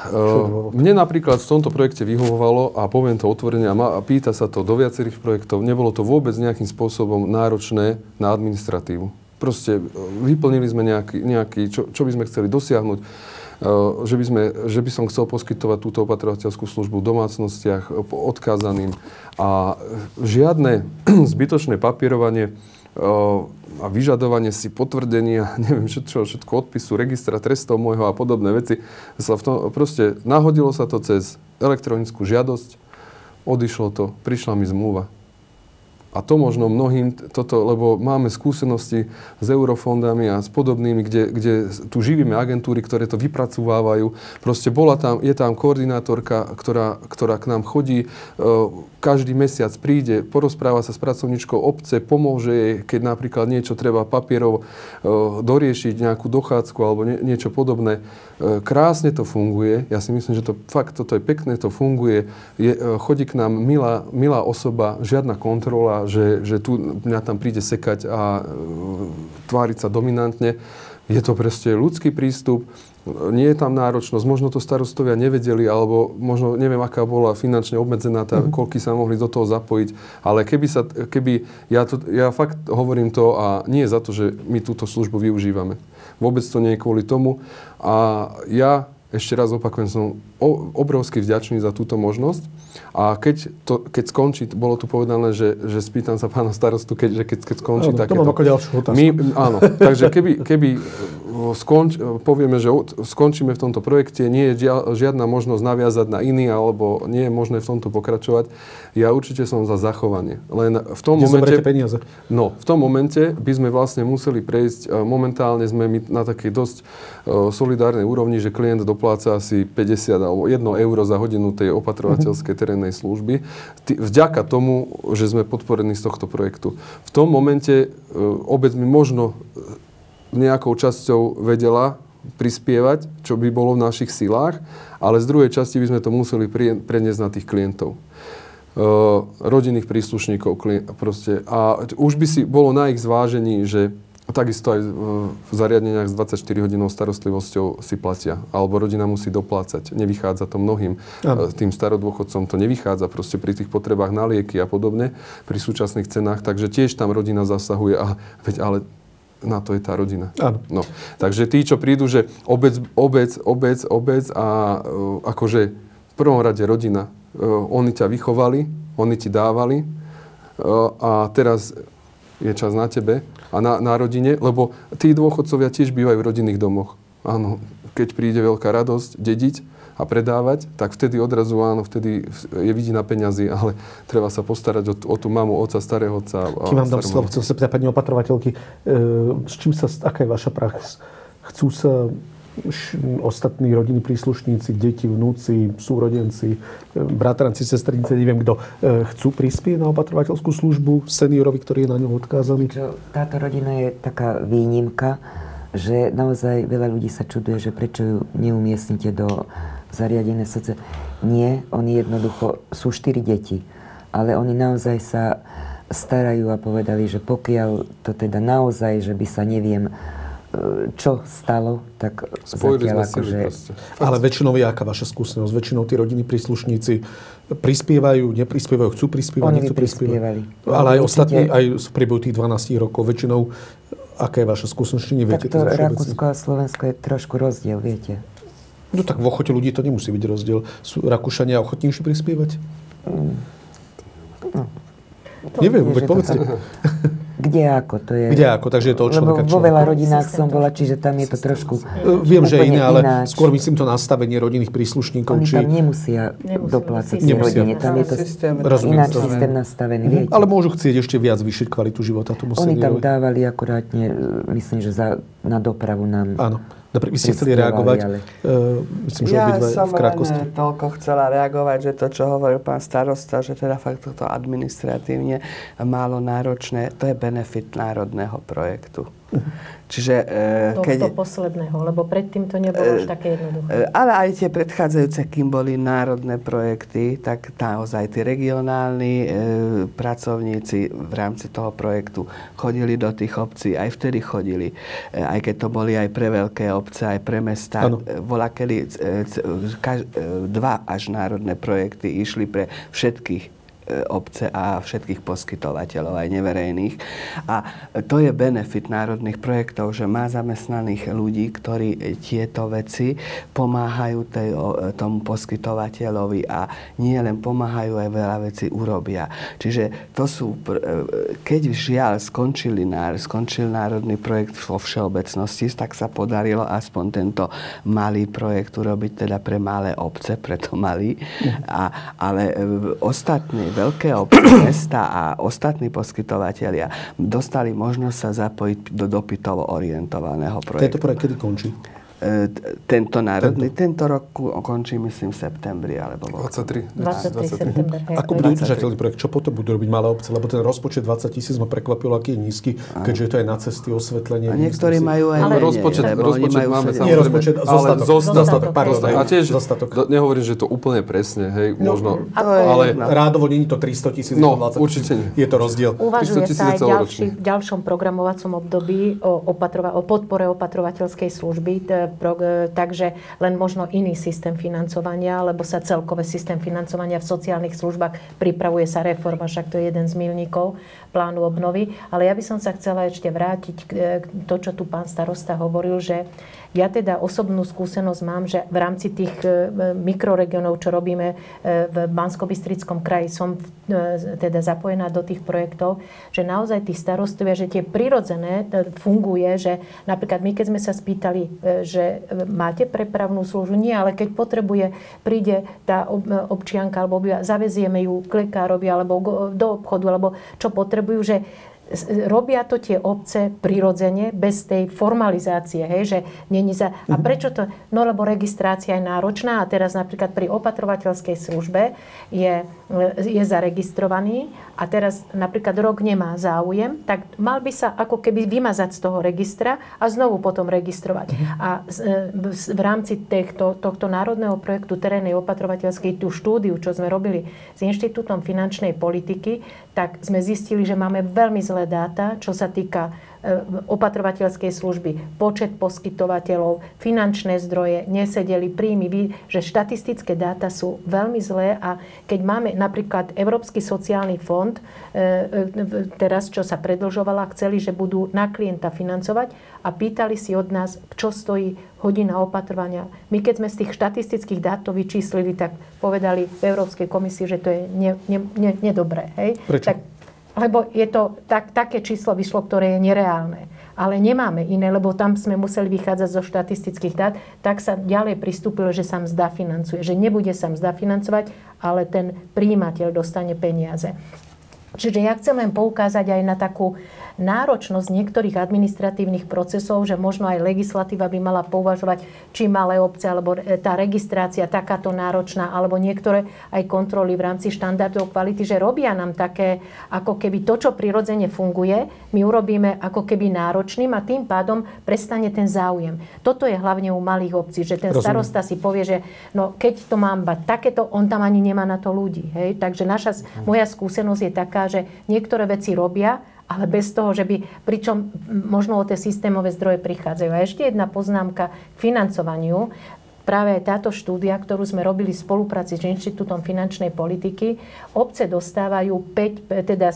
Uh, mne napríklad v tomto projekte vyhovovalo a poviem to otvorene a, a pýta sa to do viacerých projektov, nebolo to vôbec nejakým spôsobom náročné na administratívu. Proste e, vyplnili sme nejaký, nejaký čo, čo by sme chceli dosiahnuť, e, že by, sme, že by som chcel poskytovať túto opatrovateľskú službu v domácnostiach e, odkázaným a žiadne zbytočné papierovanie a vyžadovanie si potvrdenia, neviem čo, všetko odpisu, registra trestov môjho a podobné veci. Sa v tom, proste nahodilo sa to cez elektronickú žiadosť, odišlo to, prišla mi zmluva. A to možno mnohým, toto, lebo máme skúsenosti s eurofondami a s podobnými, kde, kde tu živíme agentúry, ktoré to vypracovávajú. Proste bola tam, je tam koordinátorka, ktorá, ktorá k nám chodí, e, každý mesiac príde, porozpráva sa s pracovníčkou obce, pomôže jej, keď napríklad niečo treba papierov e, doriešiť, nejakú dochádzku alebo nie, niečo podobné. E, krásne to funguje. Ja si myslím, že to fakt, toto je pekné, to funguje. Je, chodí k nám milá, milá osoba, žiadna kontrola, že, že tu mňa tam príde sekať a e, tváriť sa dominantne. Je to proste ľudský prístup, nie je tam náročnosť, možno to starostovia nevedeli, alebo možno neviem, aká bola finančne obmedzená, tá, mm-hmm. koľky sa mohli do toho zapojiť, ale keby sa, keby, ja, to, ja fakt hovorím to a nie za to, že my túto službu využívame. Vôbec to nie je kvôli tomu a ja ešte raz opakujem, som obrovsky vďačný za túto možnosť. A keď, to, keď skončí, bolo tu povedané, že, že spýtam sa pána starostu, keď, že keď, keď skončí áno, takéto... To mám ako ďalšiu otázku. My, áno, takže keby, keby skonč, povieme, že od, skončíme v tomto projekte, nie je žia- žiadna možnosť naviazať na iný, alebo nie je možné v tomto pokračovať, ja určite som za zachovanie. Len v tom Kde momente... peniaze? No, v tom momente by sme vlastne museli prejsť, e, momentálne sme my na takej dosť e, solidárnej úrovni, že klient dopláca asi 50 alebo 1 euro za hodinu tej opatrovateľskej terénnej služby. Ty- Vďaka tomu, že sme podporení z tohto projektu. V tom momente e, obec mi možno e, nejakou časťou vedela prispievať, čo by bolo v našich silách, ale z druhej časti by sme to museli preniesť na tých klientov. Uh, rodinných príslušníkov proste. A už by si bolo na ich zvážení, že takisto aj v- zariadeniach s 24 hodinou starostlivosťou si platia. Alebo rodina musí doplácať. Nevychádza to mnohým. Áno. Uh, Tým starodôchodcom to nevychádza proste pri tých potrebách na lieky a podobne, pri súčasných cenách. Takže tiež tam rodina zasahuje. A, veď ale na to je tá rodina. Áno. No. Takže tí, čo prídu, že obec, obec, obec, obec a uh, akože v prvom rade rodina. Uh, oni ťa vychovali, oni ti dávali uh, a teraz je čas na tebe a na, na rodine, lebo tí dôchodcovia tiež bývajú v rodinných domoch. Áno, keď príde veľká radosť dediť a predávať, tak vtedy odrazu áno, vtedy je vidí na peňazí, ale treba sa postarať o, o tú mamu, oca, starého otca. a Kým vám dám slovo, chcem sa pýtať pani opatrovateľky, e, s čím sa, aká je vaša prax? Chcú sa ostatní rodiny príslušníci, deti, vnúci, súrodenci, e, bratranci, sestrinice, neviem kto, e, chcú prispieť na opatrovateľskú službu seniorovi, ktorý je na ňu odkázaný? Táto rodina je taká výnimka, že naozaj veľa ľudí sa čuduje, že prečo ju neumiestnite do zariadenia soce. Nie, oni jednoducho, sú štyri deti, ale oni naozaj sa starajú a povedali, že pokiaľ to teda naozaj, že by sa neviem, čo stalo, tak Spojili zatiaľ akože. Ale väčšinou je aká vaša skúsenosť? Väčšinou tí rodiny príslušníci prispievajú, neprispievajú, chcú prispievať, Oni nechcú prispievať. Ale aj ostatní, aj v priebehu tých 12 rokov, väčšinou, aká je vaša skúsenosť, neviete tak to všeobecne? Rakúsko a Slovensko je trošku rozdiel, viete. No tak v ochote ľudí to nemusí byť rozdiel. Sú Rakúšania ochotnejšie prispievať? To Neviem, veď to povedzte. Kde ako, to je... Kde ako, takže je to od Lebo človeka k vo veľa rodinách Systém som bola, čiže tam je to trošku E, Viem, že iné, ale ináč. skôr myslím to nastavenie rodinných príslušníkov. Oni či... tam nemusia Nemusia, doplácať Nemusia. rodine. Tam je to Systém Rozumiem, ináč to. systém nastavený, Mhm. viete. Ale môžu chcieť ešte viac vyšiť kvalitu života tomu Oni tam dávali akurátne, e, myslím, že za, na dopravu nám... Áno. Dobre, vy ste chceli reagovať. ale- Uh, myslím, že Ja som v krátkosti. len toľko chcela reagovať, že to, čo hovoril pán starosta, že teda fakt toto administratívne málo náročné, to je benefit národného projektu. Čiže e, To, keď... posledného, lebo predtým to nebolo už také jednoduché. E, Ale aj tie predchádzajúce, kým boli národné projekty, tak naozaj tí regionálni e, pracovníci v rámci toho projektu chodili do tých obcí, aj vtedy chodili. E, aj keď to boli aj pre veľké obce, aj pre mesta. E, kedy e, kaž, e, dva až národné projekty išli pre všetkých e, obce a všetkých poskytovateľov, aj neverejných. A to je benefit národných projektov, že má zamestnaných ľudí, ktorí e, tieto veci pomáhajú tej, e, tomu poskytovateľovi a nie len pomáhajú, aj veľa vecí urobia. Čiže to sú, e, keď žiaľ skončili, skončil národný projekt vo všeobecnosti, tak sa podarilo aspoň tento malý projekt urobiť teda pre malé obce, preto malý. A, ale e, ostatní veľké obce, mesta a ostatní poskytovateľia dostali možnosť sa zapojiť do dopytovo orientovaného Tento projektu. projekt kedy končí? E, Tento národný, tento rok ku- končí myslím v septembri alebo v oktobri. 23. 23. september. hej. Ako bude udržateľný projekt? Čo potom budú robiť malé obce? Lebo ten rozpočet 20 tisíc ma prekvapil, aký je nízky, keďže je to aj na cesty, osvetlenie. A niektorí majú aj Ale- menej, rozpočet, lebo rozpočet majú máme sedem- Nie samozrejme. rozpočet, ale zostatok. zostatok. Zostatok, pardon, A tiež, zostatok. nehovorím, že to úplne presne, hej, možno, To je ale. Rádovo není to 300 tisíc, No, 20 určite nie. Je to rozdiel. 300 Uvažuje sa aj ďalší, v ďalšom programovacom období o, opatrova, o podpore opatrovateľskej služby. E, takže len možno iný systém financovania, lebo sa celkové systém financovania v sociálnych službách pripravuje sa reforma, však to je jeden z milníkov plánu obnovy. Ale ja by som sa chcela ešte vrátiť k k to, čo tu pán starosta hovoril, že ja teda osobnú skúsenosť mám, že v rámci tých e, mikroregionov, čo robíme e, v bansko kraji, som e, teda zapojená do tých projektov, že naozaj tí starostovia, že tie prirodzené funguje, že napríklad my, keď sme sa spýtali, že máte prepravnú službu, nie, ale keď potrebuje, príde tá občianka alebo zavezieme ju k lekárovi alebo do obchodu, alebo čo potrebujú, že robia to tie obce prirodzene, bez tej formalizácie, hej, že není za... A mhm. prečo to? No lebo registrácia je náročná a teraz napríklad pri opatrovateľskej službe je, je zaregistrovaný a teraz napríklad rok nemá záujem, tak mal by sa ako keby vymazať z toho registra a znovu potom registrovať. Mhm. A v rámci týchto, tohto národného projektu terénnej opatrovateľskej tú štúdiu, čo sme robili s Inštitútom finančnej politiky, tak sme zistili, že máme veľmi zlé dáta, čo sa týka e, opatrovateľskej služby, počet poskytovateľov, finančné zdroje, nesedeli príjmy, že štatistické dáta sú veľmi zlé a keď máme napríklad Európsky sociálny fond, e, e, teraz čo sa predlžovala, chceli, že budú na klienta financovať a pýtali si od nás, čo stojí hodina opatrovania. My keď sme z tých štatistických dát to vyčíslili, tak povedali v Európskej komisii, že to je ne, ne, ne, nedobré. Hej? Prečo? Tak, lebo je to tak, také číslo vyšlo, ktoré je nereálne. Ale nemáme iné, lebo tam sme museli vychádzať zo štatistických dát, tak sa ďalej pristúpilo, že sa mzda financuje. Že nebude sa mzda financovať, ale ten príjimateľ dostane peniaze. Čiže ja chcem len poukázať aj na takú náročnosť niektorých administratívnych procesov, že možno aj legislatíva by mala považovať, či malé obce, alebo e, tá registrácia takáto náročná, alebo niektoré aj kontroly v rámci štandardov kvality, že robia nám také, ako keby to, čo prirodzene funguje, my urobíme ako keby náročným a tým pádom prestane ten záujem. Toto je hlavne u malých obcí, že ten Rozumiem. starosta si povie, že no, keď to mám bať takéto, on tam ani nemá na to ľudí. Hej? Takže naša, moja skúsenosť je taká, že niektoré veci robia, ale bez toho, že by, pričom možno o tie systémové zdroje prichádzajú. A ešte jedna poznámka k financovaniu. Práve aj táto štúdia, ktorú sme robili v spolupráci s Inštitútom finančnej politiky, obce dostávajú 5, teda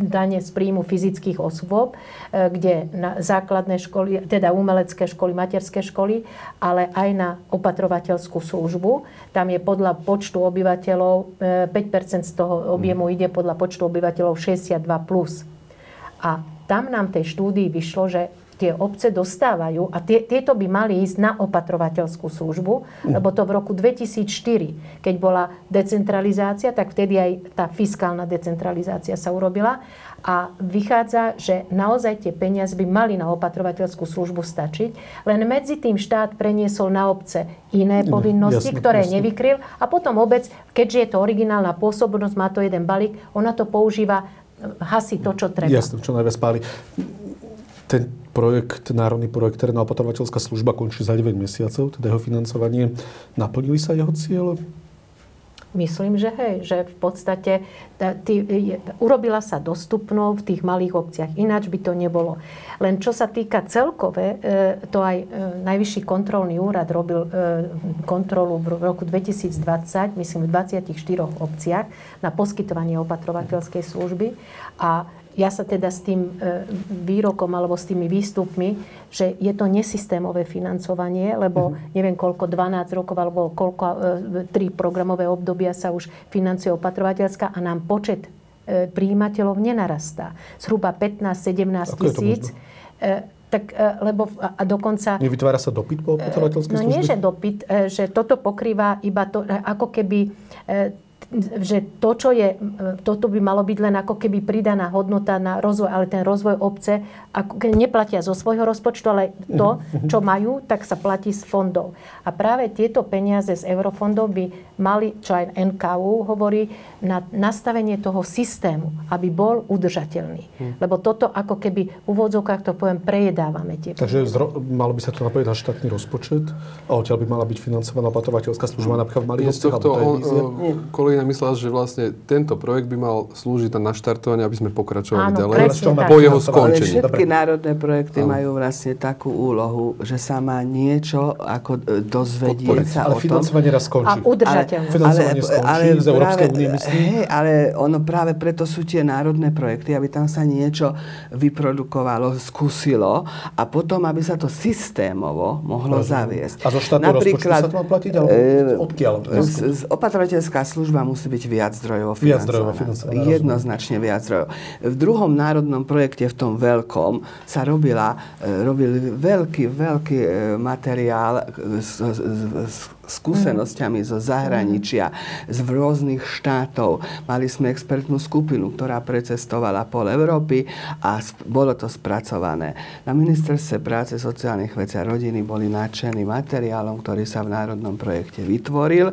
dane z príjmu fyzických osôb, e, kde na základné školy, teda umelecké školy, materské školy, ale aj na opatrovateľskú službu. Tam je podľa počtu obyvateľov, 5% e, z toho objemu ide podľa počtu obyvateľov 62+. Plus. A tam nám tej štúdii vyšlo, že tie obce dostávajú, a tie, tieto by mali ísť na opatrovateľskú službu, lebo to v roku 2004, keď bola decentralizácia, tak vtedy aj tá fiskálna decentralizácia sa urobila. A vychádza, že naozaj tie peniaze by mali na opatrovateľskú službu stačiť, len medzi tým štát preniesol na obce iné povinnosti, jasne, ktoré jasne. nevykryl. A potom obec, keďže je to originálna pôsobnosť, má to jeden balík, ona to používa hasí to, čo treba. Jasne, čo najviac páli. Ten projekt, národný projekt, terénna opatrovateľská služba končí za 9 mesiacov, teda jeho financovanie. Naplnili sa jeho cieľe? Myslím, že hej, že v podstate tý, je, urobila sa dostupnou v tých malých obciach. Ináč by to nebolo. Len čo sa týka celkové, e, to aj e, Najvyšší kontrolný úrad robil e, kontrolu v roku 2020, myslím v 24 obciach na poskytovanie opatrovateľskej služby a ja sa teda s tým e, výrokom alebo s tými výstupmi, že je to nesystémové financovanie, lebo uh-huh. neviem koľko, 12 rokov alebo koľko, e, tri programové obdobia sa už financuje opatrovateľská a nám počet e, príjimateľov nenarastá. Zhruba 15-17 tisíc tak, lebo a dokonca... Nevytvára sa dopyt po opatrovateľskej službe? No nie, že dopyt, že toto pokrýva iba to, ako keby že to, čo je, toto by malo byť len ako keby pridaná hodnota na rozvoj, ale ten rozvoj obce ako neplatia zo svojho rozpočtu, ale to, čo majú, tak sa platí z fondov. A práve tieto peniaze z eurofondov by mali, čo aj NKU hovorí, na nastavenie toho systému, aby bol udržateľný. Hmm. Lebo toto ako keby v úvodzovkách to poviem, prejedávame tie Takže zro, malo by sa to napojiť na štátny rozpočet a odtiaľ by mala byť financovaná opatrovateľská služba napríklad v malých obciach? kolegyňa myslela, že vlastne tento projekt by mal slúžiť na naštartovanie, aby sme pokračovali Áno, ďalej presne tak. po jeho Ale Ale skončení. všetky národné projekty Áno. majú vlastne takú úlohu, že sa má niečo ako e, dozvedieť Podporiť. sa Ale o tom. financovanie raz A skončí. udržateľné. Financovanie skončí z Európskej únie, myslím. Hej, ale ono práve preto sú tie národné projekty, aby tam sa niečo vyprodukovalo, skúsilo a potom, aby sa to systémovo mohlo Rozumiem. zaviesť. A zo štátneho rozpočtu sa to má platiť, alebo e, odkiaľ? Z, z, opatrovateľská služba musí byť viac zdrojovo Viac zdrojovo financovaná. financovaná, Jednoznačne viac zdrojov. V druhom národnom projekte, v tom veľkom, sa robila, e, robil veľký, veľký e, materiál e, s, s, s skúsenosťami zo zahraničia, z rôznych štátov. Mali sme expertnú skupinu, ktorá precestovala pol Európy a bolo to spracované. Na ministerstve práce, sociálnych vecí a rodiny boli nadšení materiálom, ktorý sa v národnom projekte vytvoril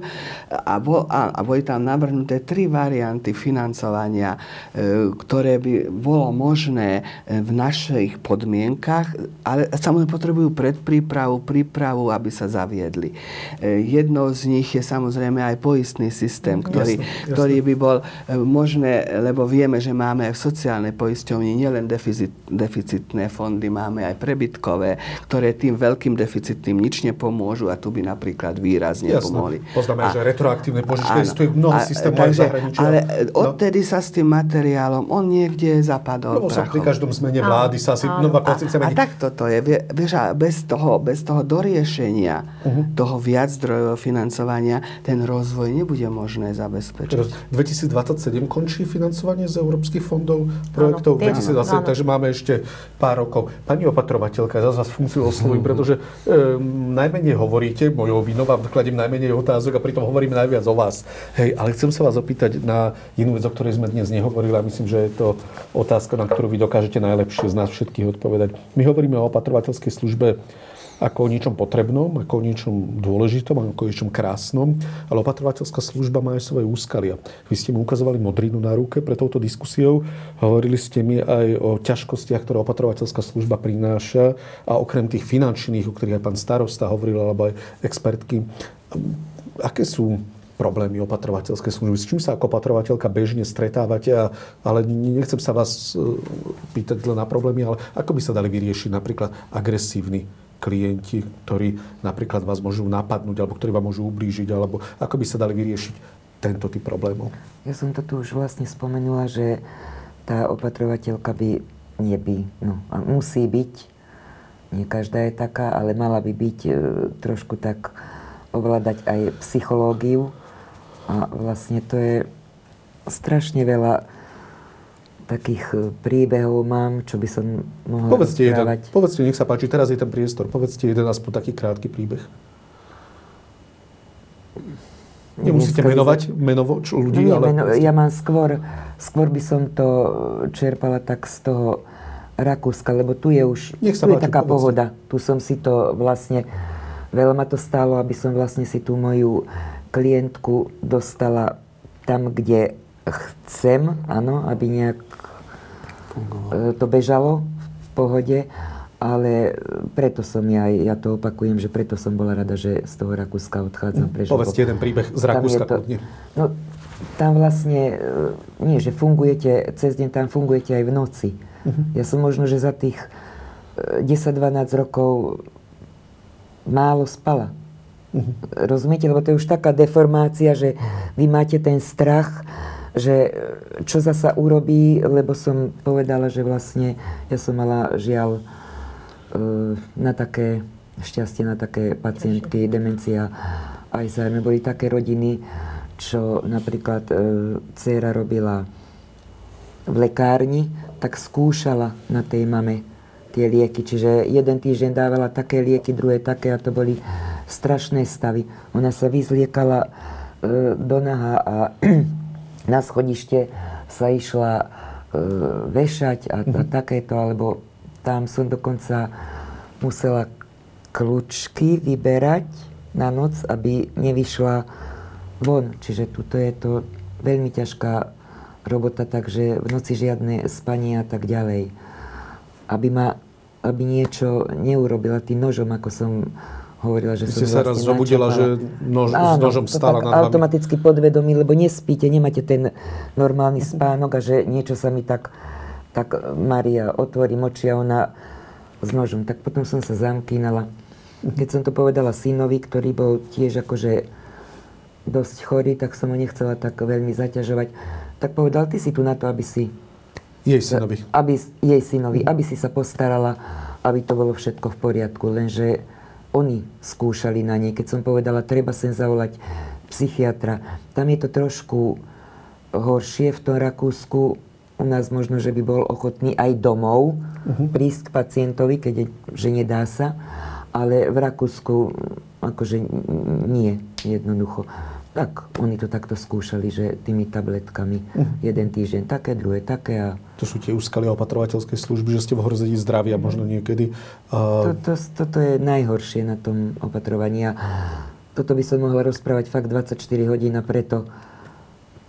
a, bol, a, a boli tam navrhnuté tri varianty financovania, e, ktoré by bolo možné e, v našich podmienkach, ale samozrejme potrebujú predprípravu, prípravu, aby sa zaviedli. E, Jednou z nich je samozrejme aj poistný systém, ktorý, Jasné, jasné. ktorý by bol e, možné, lebo vieme, že máme aj v sociálnej poisťovni nielen deficit, deficitné fondy, máme aj prebytkové, ktoré tým veľkým deficitným nič nepomôžu a tu by napríklad výrazne pomohli. Poznáme, A- že retroaktívne požičky existujú mnoho A- systémov aj v zahraničí. Ale No. odtedy sa s tým materiálom, on niekde zapadol Lebo sa pri každom zmene vlády sa asi... No, A chceme... takto to je. Vie- Vieš, a bez toho, bez toho doriešenia Mhm. toho viac zdrojového financovania ten rozvoj nebude možné zabezpečiť. Teraz 2027 končí financovanie z európskych fondov projektov. tie- 2027, áno. takže máme ešte pár rokov. Pani opatrovateľka, zase vás funkciu oslovujem, pretože um, najmenej hovoríte, mojou vinou vám kladím najmenej otázok a pritom hovorím najviac o vás. Hej, ale chcem sa vás opýtať na jednu vec, o ktorej sme dnes nehovorili a myslím, že je to otázka, na ktorú vy dokážete najlepšie z nás všetkých odpovedať. My hovoríme o opatrovateľskej službe ako o niečom potrebnom, ako o niečom dôležitom, ako o niečom krásnom, ale opatrovateľská služba má aj svoje úskalia. Vy ste mi ukazovali modrinu na ruke pre touto diskusiou, hovorili ste mi aj o ťažkostiach, ktoré opatrovateľská služba prináša a okrem tých finančných, o ktorých aj pán starosta hovoril, alebo aj expertky, aké sú problémy opatrovateľskej služby? S čím sa ako opatrovateľka bežne stretávate? A, ale nechcem sa vás e, pýtať len na problémy, ale ako by sa dali vyriešiť napríklad agresívni klienti, ktorí napríklad vás môžu napadnúť, alebo ktorí vám môžu ublížiť, alebo ako by sa dali vyriešiť tento typ problémov? Ja som to tu už vlastne spomenula, že tá opatrovateľka by nie no musí byť, nie každá je taká, ale mala by byť e, trošku tak ovládať aj psychológiu. A vlastne to je strašne veľa takých e, príbehov mám, čo by som mohla Povedzte jeden, rozprávať. povedzte, nech sa páči, teraz je ten priestor, povedzte jeden aspoň taký krátky príbeh. Nemusíte Dneska menovať menovo čo, No ľudí, nie, ale... meno, ja mám skôr, skôr by som to čerpala tak z toho Rakúska, lebo tu je už Nech sa tu je páči, taká povedzte. pohoda. Tu som si to vlastne, veľa ma to stálo, aby som vlastne si tú moju klientku dostala tam, kde chcem, áno, aby nejak e, to bežalo v pohode, ale preto som ja, ja to opakujem, že preto som bola rada, že z toho Rakúska odchádzam. Prečo? Povedzte jeden príbeh z Tam Rakúska to- kľudne. No, tam vlastne, e, nie, že fungujete cez deň, tam fungujete aj v noci. Ja som možno, že za tých e, 10-12 rokov málo spala. Rozumiete? Lebo to je už taká deformácia, že vy máte ten strach, že e, čo zasa urobí, lebo som povedala, že vlastne ja som mala žiaľ e, na také šťastie, na také pacientky, demencia, Alzheimer. Boli také rodiny, čo napríklad e, dcéra robila v lekárni, tak skúšala na tej mame tie lieky. Čiže jeden týždeň dávala také lieky, druhé také a to boli strašné stavy. Ona sa vyzliekala e, do naha a na schodište sa išla e, vešať a, a takéto, alebo tam som dokonca musela kľúčky vyberať na noc, aby nevyšla von. Čiže tuto je to veľmi ťažká robota, takže v noci žiadne spanie a tak ďalej. Aby ma aby niečo neurobila tým nožom, ako som hovorila, že Vy som ste sa raz vlastne zobudila, že nož, s Áno, nožom to stála nad vami. automaticky podvedomí, lebo nespíte, nemáte ten normálny spánok a že niečo sa mi tak, tak Maria otvorí oči a ona s nožom. Tak potom som sa zamkínala. Keď som to povedala synovi, ktorý bol tiež akože dosť chorý, tak som ho nechcela tak veľmi zaťažovať. Tak povedal, ty si tu na to, aby si Jej synovi. aby, jej synovi, aby si sa postarala, aby to bolo všetko v poriadku. Lenže oni skúšali na nej. Keď som povedala, treba sem zavolať psychiatra, tam je to trošku horšie v tom Rakúsku. U nás možno, že by bol ochotný aj domov prísť k pacientovi, keď je, že nedá sa. Ale v Rakúsku akože nie, jednoducho. Tak, oni to takto skúšali, že tými tabletkami jeden týždeň také, druhé také a To sú tie úskalia opatrovateľské služby, že ste v ohrození zdravia možno niekedy. To, A, to, toto je najhoršie na tom opatrovaní. A toto by som mohla rozprávať fakt 24 hodín a preto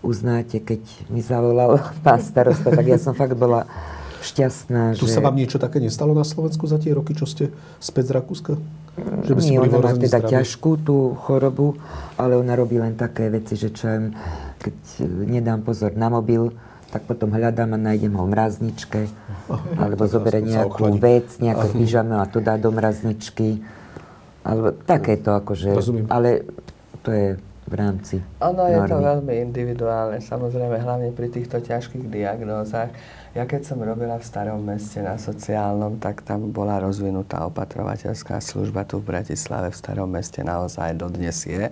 uznáte, keď mi zavolal pán starosta, tak ja som fakt bola šťastná, tu že... sa vám niečo také nestalo na Slovensku za tie roky, čo ste späť z Rakúska? Že by Nie, ona má teda zdravia? ťažkú tú chorobu, ale ona robí len také veci, že čo keď e, nedám pozor na mobil, tak potom hľadám a nájdem ho v mrazničke, alebo to zoberie nejakú vec, nejaké pyžame a to dá do mrazničky. Alebo takéto akože, Rozumiem. ale to je v rámci Ono je to normy. veľmi individuálne, samozrejme, hlavne pri týchto ťažkých diagnózach. Ja keď som robila v starom meste na sociálnom, tak tam bola rozvinutá opatrovateľská služba tu v Bratislave, v starom meste naozaj dodnes je.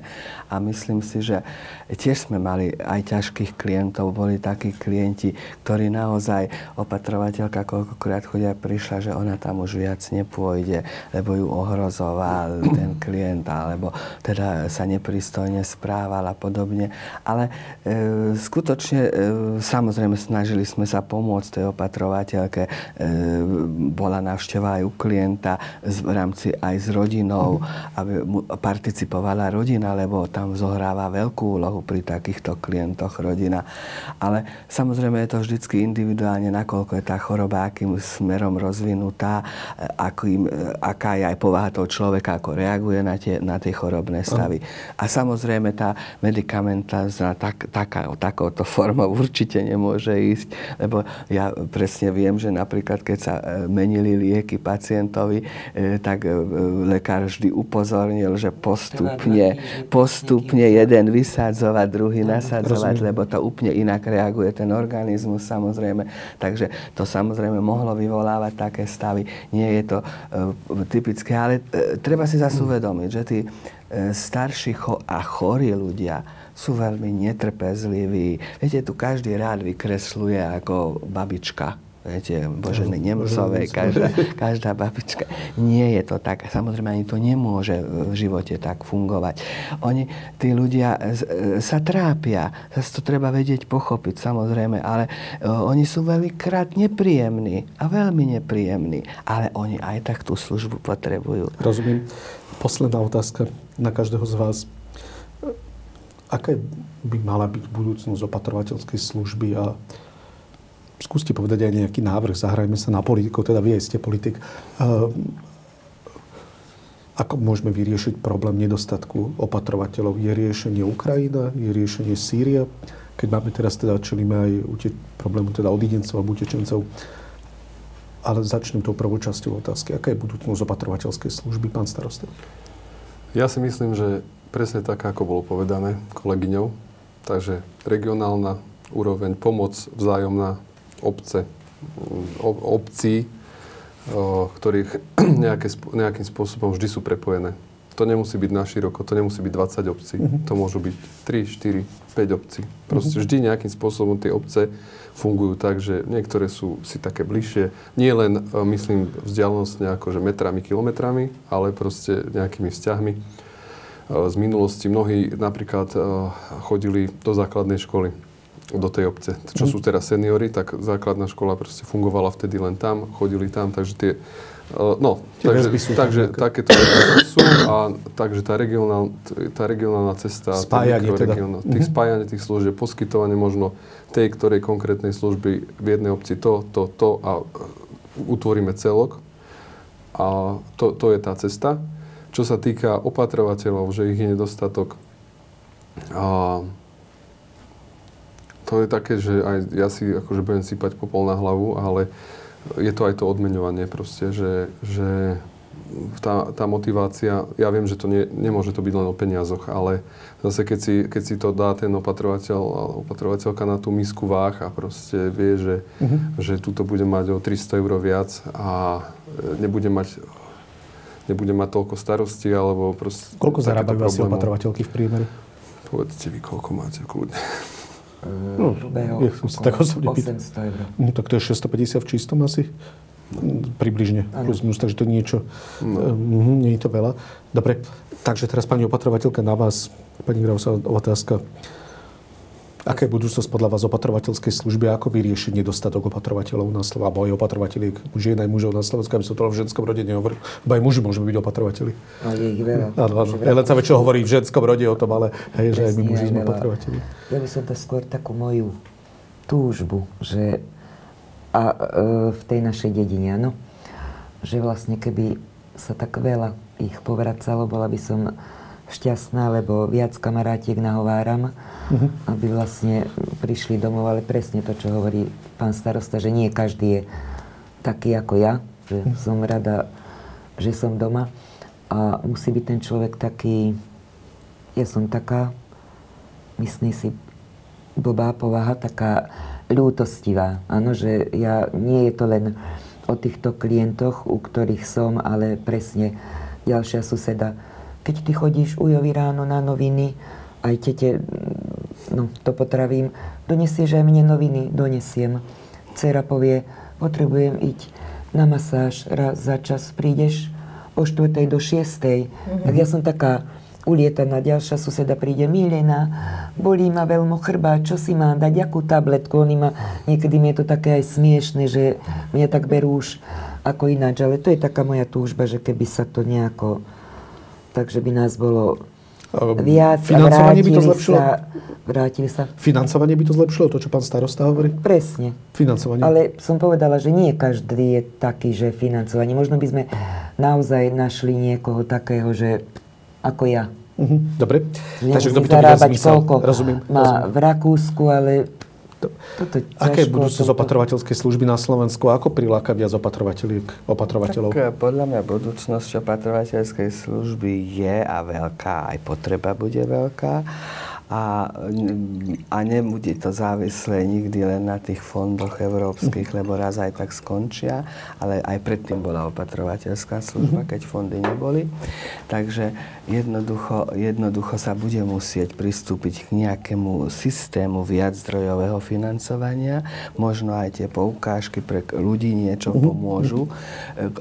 A myslím si, že tiež sme mali aj ťažkých klientov. Boli takí klienti, ktorí naozaj, opatrovateľka koľkokrát chodia prišla, že ona tam už viac nepôjde, lebo ju ohrozoval ten klient, alebo teda sa nepristojne správal a podobne. Ale e, skutočne, e, samozrejme, snažili sme sa pomôcť tej opatrovateľke. E, bola návšteva aj u klienta z, v rámci aj s rodinou, aby mu participovala rodina, lebo tam zohráva veľkú úlohu pri takýchto klientoch rodina. Ale samozrejme je to vždycky individuálne, nakoľko je tá choroba, akým smerom rozvinutá, e, akým, e, aká je aj povaha toho človeka, ako reaguje na tie, na tie chorobné stavy. A samozrejme tá medikamentázna tak, taká, takouto formou určite nemôže ísť, lebo ja presne viem, že napríklad keď sa e, menili lieky pacientovi, e, tak e, lekár vždy upozornil, že postupne, postupne jeden vysadzovať, druhý nasadzovať, lebo to úplne inak reaguje ten organizmus samozrejme. Takže to samozrejme mohlo vyvolávať také stavy. Nie je to typické, ale treba si zase uvedomiť, že tí starší a chorí ľudia sú veľmi netrpezliví. Viete, tu každý rád vykresluje ako babička. Viete, Boženy Nemcovej, každá, každá babička. Nie je to tak. Samozrejme, ani to nemôže v živote tak fungovať. Oni, tí ľudia sa trápia. Zase to treba vedieť pochopiť, samozrejme, ale e, oni sú veľmikrát nepríjemní a veľmi nepríjemní. Ale oni aj tak tú službu potrebujú. Rozumiem. Posledná otázka na každého z vás. Aká by mala byť budúcnosť opatrovateľskej služby a skúste povedať aj nejaký návrh, zahrajme sa na politikov, teda vy aj ste politik. Ehm, Ako môžeme vyriešiť problém nedostatku opatrovateľov? Je riešenie Ukrajina? Je riešenie Sýria? Keď máme teraz teda, čelíme aj ute- problému teda odidencov alebo utečencov. Ale začnem tou prvou časťou otázky. Aká je budúcnosť opatrovateľskej služby, pán starosta? Ja si myslím, že presne tak, ako bolo povedané kolegyňou. Takže regionálna úroveň, pomoc vzájomná obce, ob, obcí, ktorých nejaké, nejakým spôsobom vždy sú prepojené. To nemusí byť naširoko, to nemusí byť 20 obcí, to môžu byť 3, 4, 5 obcí. Proste vždy nejakým spôsobom tie obce fungujú tak, že niektoré sú si také bližšie, nie len, e, myslím, vzdialenosť nejako, že metrami, kilometrami, ale proste nejakými vzťahmi. E, Z minulosti mnohí napríklad e, chodili do základnej školy do tej obce. Čo sú teraz seniory, tak základná škola proste fungovala vtedy len tam, chodili tam, takže tie Uh, no, Tie takže, sú takže takéto sú a takže tá regionál, tá regionálna cesta, Spájanie teda. mikroregionál- tých Mhm. spájanie tých služieb, poskytovanie možno tej, ktorej konkrétnej služby v jednej obci to, to, to a e, utvoríme celok. A to, to je tá cesta. Čo sa týka opatrovateľov, že ich je nedostatok, a to je také, že aj ja si akože budem sypať popol na hlavu, ale je to aj to odmeňovanie proste, že, že tá, tá motivácia, ja viem, že to nie, nemôže to byť len o peniazoch, ale zase keď si, keď si to dá ten opatrovateľ, opatrovateľka na tú misku váh a proste vie, že, uh-huh. že tuto bude mať o 300 eur viac a nebude mať nebude mať toľko starostí, alebo proste... Koľko zarábajú asi opatrovateľky v priemere? Povedzte vy, koľko máte, kľudne. No, ja som sa tak osobne 800 eur. No tak to je 650 v čistom asi? No. Približne, ano. plus minus, takže to niečo, no. um, nie je to veľa. Dobre, takže teraz pani opatrovateľka na vás, pani Grausová, otázka. Aká je budúcnosť podľa vás opatrovateľskej služby? Ako vyriešiť nedostatok opatrovateľov na Slovensku? Alebo aj opatrovateľiek, žien aj mužov na Slovensku, aby sa to v ženskom rode nehovorilo. Lebo aj muži môžeme byť opatrovateľi. A je ich veľa. Áno, len sa väčšie hovorí v ženskom rode o tom, ale hej, že aj my muži sme opatrovateľi. Ja by som to skôr takú moju túžbu, že a e, v tej našej dedine, áno, že vlastne keby sa tak veľa ich povracalo, bola by som šťastná, lebo viac kamarátiek nahováram, uh-huh. aby vlastne prišli domov, ale presne to, čo hovorí pán starosta, že nie každý je taký ako ja, že uh-huh. som rada, že som doma a musí byť ten človek taký, ja som taká, myslím si, blbá povaha, taká ľútostivá. Áno, že ja, nie je to len o týchto klientoch, u ktorých som, ale presne ďalšia suseda keď ty chodíš ujovi ráno na noviny, aj tete, no to potravím, donesieš aj mne noviny, donesiem. Cera povie, potrebujem ísť na masáž, raz za čas prídeš o 4. do 6. Mm-hmm. Tak ja som taká ulietaná, ďalšia suseda príde, Milena, bolí ma veľmi chrba, čo si mám dať, akú tabletku, oni ma, niekedy mi je to také aj smiešne, že mňa tak berú už ako ináč, ale to je taká moja túžba, že keby sa to nejako takže by nás bolo viac Financovanie by to zlepšilo? Sa, vrátili sa. Financovanie by to zlepšilo, to, čo pán starosta hovorí? Presne. Financovanie. Ale som povedala, že nie každý je taký, že financovanie. Možno by sme naozaj našli niekoho takého, že ako ja. Uh-huh. Dobre. Takže kto by to videl zmysel? Rozumiem. Má rozumiem. v Rakúsku, ale toto Aké je budúcnosť opatrovateľskej služby na Slovensku? Ako priláka viac opatrovateľov? Tak, eh, podľa mňa budúcnosť opatrovateľskej služby je a veľká, aj potreba bude veľká a, a nebude to závislé nikdy len na tých fondoch európskych, lebo raz aj tak skončia, ale aj predtým bola opatrovateľská služba, keď fondy neboli. Takže jednoducho, jednoducho sa bude musieť pristúpiť k nejakému systému viaczdrojového financovania. Možno aj tie poukážky pre ľudí niečo mhm. pomôžu,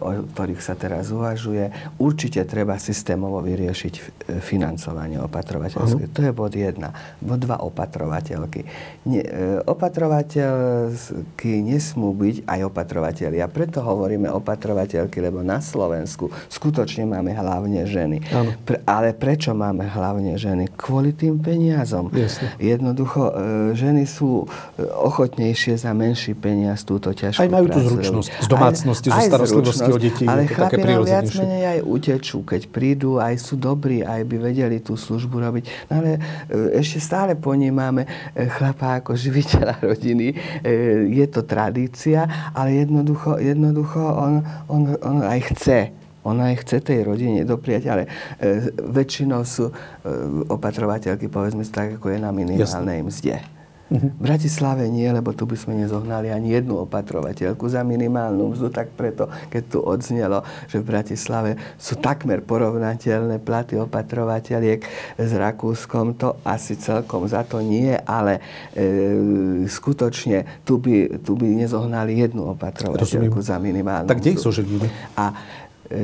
o ktorých sa teraz uvažuje. Určite treba systémovo vyriešiť financovanie opatrovateľské. To je bod jeden jedna, bo dva opatrovateľky. Nie, e, opatrovateľky nesmú byť aj opatrovateľi. A preto hovoríme opatrovateľky, lebo na Slovensku skutočne máme hlavne ženy. Pre, ale prečo máme hlavne ženy? Kvôli tým peniazom. Jasne. Jednoducho, e, ženy sú e, ochotnejšie za menší peniaz túto ťažkú Aj majú tú zručnosť z domácnosti, zo starostlivosti o deti. Ale chlapi nám viac menej aj utečú, keď prídu, aj sú dobrí, aj by vedeli tú službu robiť. No ale e, ešte stále ponímame e, chlapa ako živiteľa rodiny. E, je to tradícia, ale jednoducho, jednoducho on, on, on aj chce on aj chce tej rodine dopriať, ale e, väčšinou sú e, opatrovateľky, povedzme tak, ako je na minimálnej mzde. V Bratislave nie, lebo tu by sme nezohnali ani jednu opatrovateľku za minimálnu mzdu, tak preto, keď tu odznelo, že v Bratislave sú takmer porovnateľné platy opatrovateľiek s Rakúskom, to asi celkom za to nie, ale e, skutočne tu by, tu by nezohnali jednu opatrovateľku Rozumiem. za minimálnu Tak kde ich zoženíme? A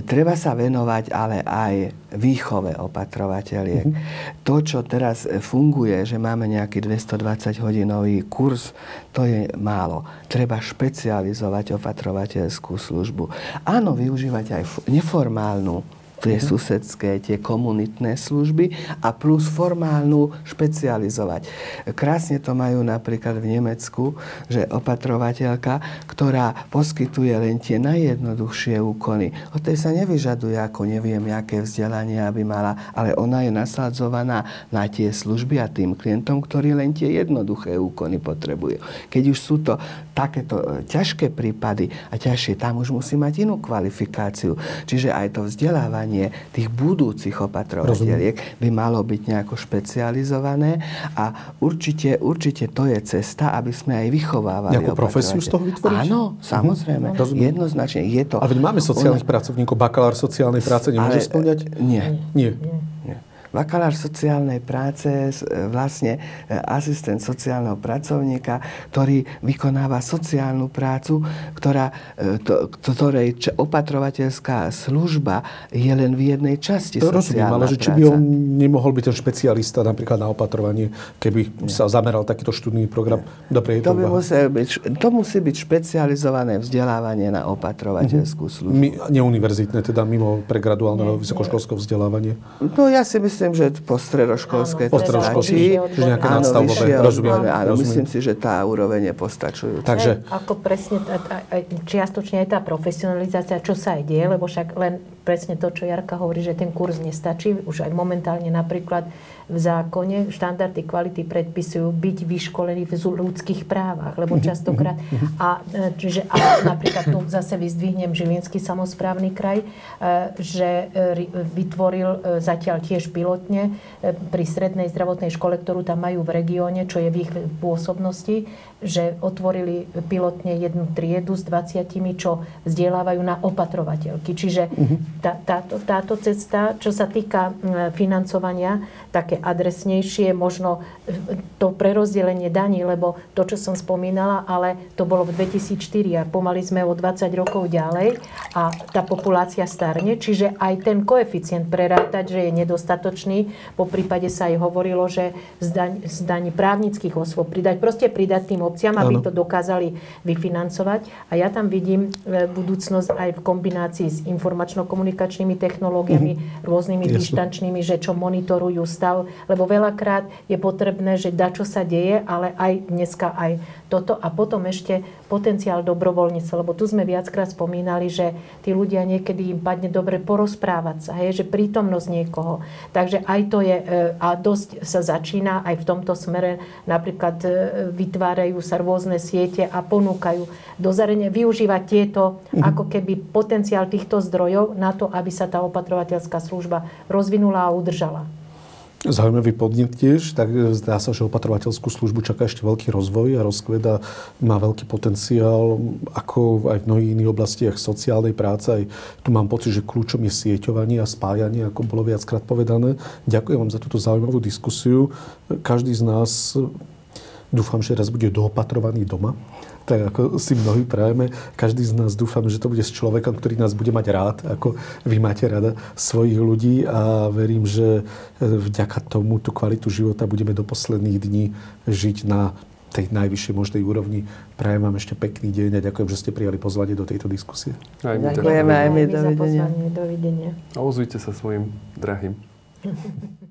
treba sa venovať ale aj výchove opatrovateľiek. Mm-hmm. To, čo teraz funguje, že máme nejaký 220-hodinový kurz, to je málo. Treba špecializovať opatrovateľskú službu. Áno, využívať aj neformálnu tie susedské, tie komunitné služby a plus formálnu špecializovať. Krásne to majú napríklad v Nemecku, že opatrovateľka, ktorá poskytuje len tie najjednoduchšie úkony, od tej sa nevyžaduje ako neviem, aké vzdelanie aby mala, ale ona je nasadzovaná na tie služby a tým klientom, ktorí len tie jednoduché úkony potrebujú. Keď už sú to takéto e, ťažké prípady a ťažšie, tam už musí mať inú kvalifikáciu. Čiže aj to vzdelávanie tých budúcich opatrovateľiek by malo byť nejako špecializované a určite, určite to je cesta, aby sme aj vychovávali Nejakú profesiu z toho vytvoriť? Áno, samozrejme. Mhm. Jednoznačne. Je to... Ale veď máme sociálnych ona- pracovníkov, bakalár sociálnej práce nemôže Ale, splňať? Nie. Nie. Nie. Bakalár sociálnej práce, e, vlastne e, asistent sociálneho pracovníka, ktorý vykonáva sociálnu prácu, ktorá, e, to, ktorej opatrovateľská služba je len v jednej časti Rozumiem, sociálna ale že či by on nemohol byť ten špecialista napríklad na opatrovanie, keby sa zameral takýto študijný program. Dobre, je to, to, by musel byť, to musí byť špecializované vzdelávanie na opatrovateľskú službu. Mi, neuniverzitné, teda mimo pregraduálneho vysokoškolského vzdelávania. No ja si myslím, že po stredoškolské Áno, to Postredoškolské, stačí. čiže nejaké Áno, nadstavbové. vyššie Rozumiem, Áno, rozumiem. myslím si, že tá úroveň je postačujúca. Takže ako presne, čiastočne aj tá profesionalizácia, čo sa aj deje, lebo však len presne to, čo Jarka hovorí, že ten kurz nestačí. Už aj momentálne napríklad v zákone štandardy kvality predpisujú byť vyškolení v ľudských právach, lebo častokrát a, e, čiže, a napríklad tu zase vyzdvihnem Žilinský samozprávny kraj, e, že e, ri- vytvoril zatiaľ tiež pilotne pri strednej zdravotnej škole, ktorú tam majú v regióne, čo je v ich pôsobnosti, že otvorili pilotne jednu triedu s 20, čo vzdelávajú na opatrovateľky. Čiže tá, táto, táto cesta, čo sa týka mm, financovania, také adresnejšie, možno e, to prerozdelenie daní, lebo to, čo som spomínala, ale to bolo v 2004 a pomaly sme o 20 rokov ďalej a tá populácia starne, čiže aj ten koeficient prerátať, že je nedostatočný, po prípade sa aj hovorilo, že z daň, z daní právnických osôb pridať, proste pridať tým obciam, aby Áno. to dokázali vyfinancovať. A ja tam vidím e, budúcnosť aj v kombinácii s informačno-komunikačnými technológiami, rôznymi Jasne. dištančnými, že čo monitorujú stav, lebo veľakrát je potrebné, že da čo sa deje, ale aj dneska aj toto a potom ešte potenciál dobrovoľníctva, lebo tu sme viackrát spomínali, že tí ľudia niekedy im padne dobre porozprávať sa, hej, že prítomnosť niekoho. Takže aj to je, e, a dosť sa začína aj v tomto smere, napríklad e, vytvárajú sa rôzne siete a ponúkajú dozarenie, využívať tieto ako keby potenciál týchto zdrojov na to, aby sa tá opatrovateľská služba rozvinula a udržala. Zaujímavý podnet tiež, tak zdá sa, že opatrovateľskú službu čaká ešte veľký rozvoj a rozkvet a má veľký potenciál, ako aj v mnohých iných oblastiach sociálnej práce. Aj tu mám pocit, že kľúčom je sieťovanie a spájanie, ako bolo viackrát povedané. Ďakujem vám za túto zaujímavú diskusiu. Každý z nás dúfam, že raz bude doopatrovaný doma tak ako si mnohí prajeme. Každý z nás dúfam, že to bude s človekom, ktorý nás bude mať rád, ako vy máte rada svojich ľudí a verím, že vďaka tomu tú kvalitu života budeme do posledných dní žiť na tej najvyššej možnej úrovni. Prajem vám ešte pekný deň a ďakujem, že ste prijali pozvanie do tejto diskusie. Aj my Ďakujeme aj my. Dovidenia. Dovidenia. A ozvite sa svojim drahým.